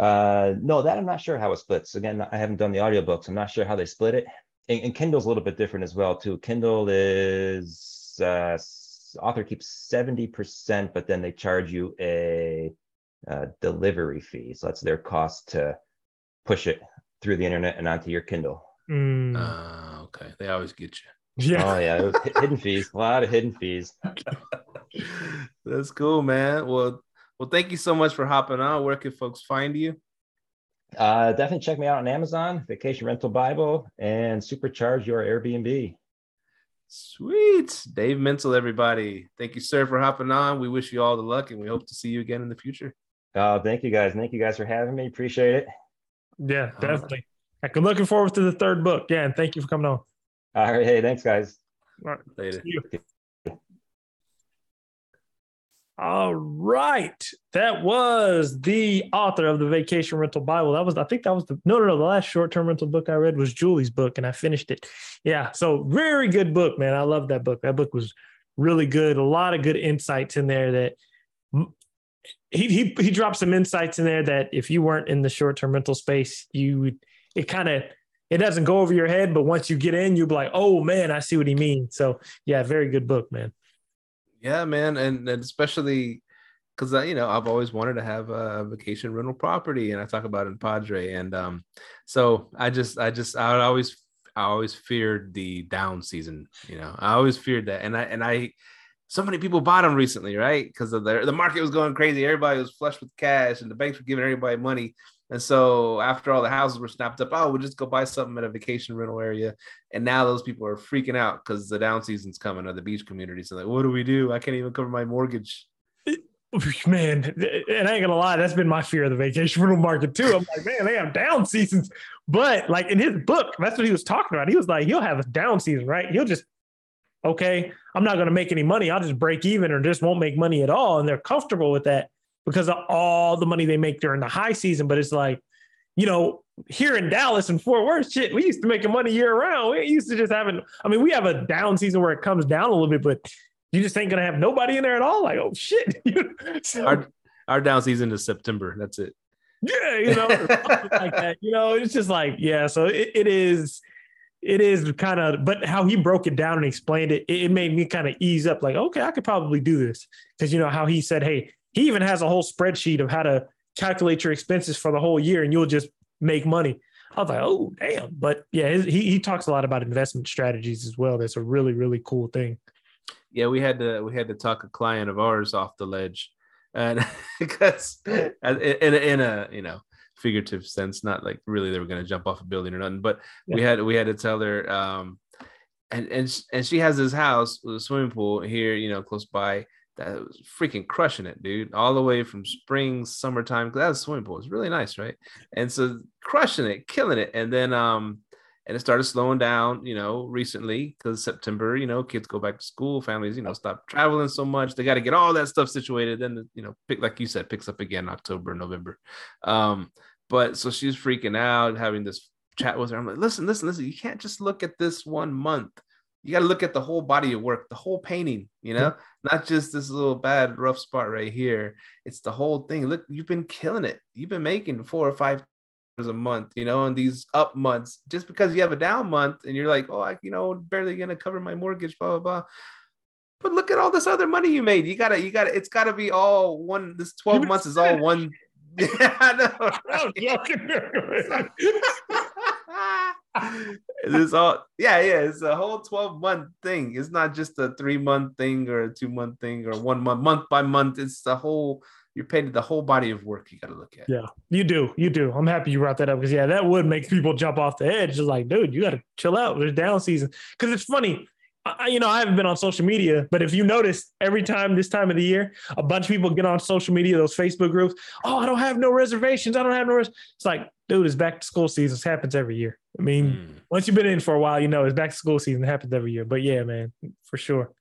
Uh, no, that I'm not sure how it splits. Again, I haven't done the audiobooks. I'm not sure how they split it. And, and Kindle's a little bit different as well, too. Kindle is uh, author keeps 70%, but then they charge you a, uh delivery fee. So that's their cost to push it through the internet and onto your Kindle. Mm, Uh, okay. They always get you. yeah. Oh yeah, it was hi- hidden fees, a lot of hidden fees. That's cool, man. Well, well, thank you so much for hopping on. Where can folks find you? Uh, definitely check me out on Amazon, Vacation Rental Bible, and supercharge your Airbnb. Sweet. Dave Mental, everybody. Thank you, sir, for hopping on. We wish you all the luck and we hope to see you again in the future. Uh, thank you guys. Thank you guys for having me. Appreciate it. Yeah, right. definitely. I'm looking forward to the third book. Yeah, and thank you for coming on. All right. Hey, thanks, guys. Later. See you. All right. That was the author of the Vacation Rental Bible. That was, I think that was the, no, no, no. The last short term rental book I read was Julie's book and I finished it. Yeah. So, very good book, man. I love that book. That book was really good. A lot of good insights in there that he, he, he dropped some insights in there that if you weren't in the short term rental space, you it kind of, it doesn't go over your head, but once you get in, you'll be like, oh man, I see what he means. So, yeah, very good book, man. Yeah, man. And, and especially because, you know, I've always wanted to have a vacation rental property and I talk about it in Padre. And um, so I just, I just, I always, I always feared the down season, you know, I always feared that. And I, and I, so many people bought them recently, right? Because the the market was going crazy. Everybody was flush with cash, and the banks were giving everybody money. And so after all the houses were snapped up, oh, we'll just go buy something at a vacation rental area. And now those people are freaking out because the down season's coming of the beach community. So like, what do we do? I can't even cover my mortgage. Man, and I ain't gonna lie, that's been my fear of the vacation rental market too. I'm like, man, they have down seasons. But like in his book, that's what he was talking about. He was like, he'll have a down season, right? He'll just, okay, I'm not gonna make any money. I'll just break even or just won't make money at all. And they're comfortable with that because of all the money they make during the high season. But it's like, you know, here in Dallas and Fort Worth, shit, we used to making money year round. We used to just having, I mean, we have a down season where it comes down a little bit, but you just ain't gonna have nobody in there at all. Like, oh shit. so, Our our down season is September. That's it. yeah, you know, like that. You know, it's just like, yeah. So it, it is, it is kind of, but how he broke it down and explained it, it, it made me kind of ease up. Like, okay, I could probably do this because you know how he said, hey, he even has a whole spreadsheet of how to calculate your expenses for the whole year, and you'll just make money. I was like, oh damn. But yeah, his, he he talks a lot about investment strategies as well. That's a really really cool thing. yeah, we had to we had to talk a client of ours off the ledge, and because in a, in a you know figurative sense, not like really they were going to jump off a building or nothing, but we had we had to tell her, um, and and and she has this house with a swimming pool here, you know, close by that was freaking crushing it, dude, all the way from spring, summertime. That was a swimming pool. It's really nice, right? And so crushing it, killing it, and then um and it started slowing down, you know, recently because September, you know, kids go back to school, families, you know, stop traveling so much. They got to get all that stuff situated. Then, you know, pick like you said, picks up again October, November. Um, but so she's freaking out, having this chat with her. I'm like, listen, listen, listen. You can't just look at this one month. You got to look at the whole body of work, the whole painting. You know, not just this little bad rough spot right here. It's the whole thing. Look, you've been killing it. You've been making four or five a month, you know, and these up months, just because you have a down month and you're like, oh, I, you know, barely gonna cover my mortgage, blah, blah, blah. But look at all this other money you made. You gotta, you gotta, it's gotta be all one, this 12 months is all one. Yeah, I know. I'm joking. it's all yeah, yeah. It's a whole 12 month thing. It's not just a three month thing or a two month thing or one month, month by month. It's the whole you're paid the whole body of work you got to look at. Yeah, you do. You do. I'm happy you brought that up because yeah, that would make people jump off the edge. Just like, dude, you got to chill out. There's down season. Because it's funny. I, you know, I haven't been on social media, but if you notice, every time this time of the year, a bunch of people get on social media, those Facebook groups. Oh, I don't have no reservations. I don't have no. Res-. It's like dude, it's back to school season. It happens every year. I mean, Mm. once you've been in for a while, you know it's back to school season. It happens every year. But yeah, man, for sure.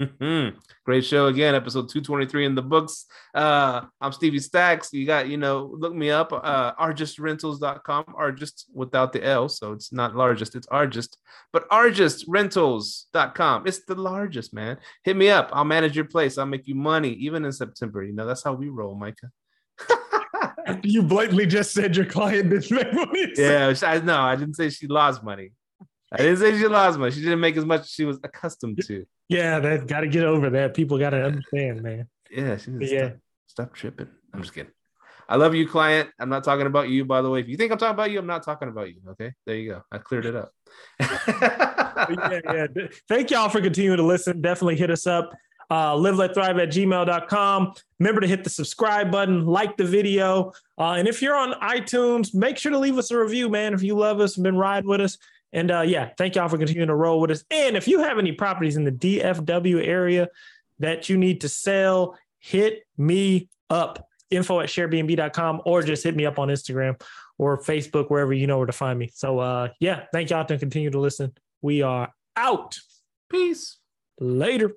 Mhm. Great show again, episode 223 in the books. Uh, I'm Stevie Stacks. You got, you know, look me up, uh, argistrentals.com, argist without the L, so it's not largest, it's argist, but argistrentals.com. It's the largest, man. Hit me up. I'll manage your place. I'll make you money, even in September. You know, that's how we roll, Micah. You blatantly just said your client didn't make money. yeah, I know. I didn't say she lost money. I didn't say she lost money. She didn't make as much as she was accustomed to. Yeah, that got to get over that. People got to understand, man. Yeah, Yeah. stop, stop tripping. I'm just kidding. I love you, client. I'm not talking about you, by the way. If you think I'm talking about you, I'm not talking about you. Okay, there you go. I cleared it up. Yeah, yeah. Thank y'all for continuing to listen. Definitely hit us up. Uh, live let thrive at gmail.com. Remember to hit the subscribe button, like the video. Uh, and if you're on iTunes, make sure to leave us a review, man. If you love us and been riding with us. And uh, yeah, thank y'all for continuing to roll with us. And if you have any properties in the DFW area that you need to sell, hit me up. Info at sharebnb.com or just hit me up on Instagram or Facebook, wherever you know where to find me. So uh yeah, thank y'all to continue to listen. We are out. Peace. Later.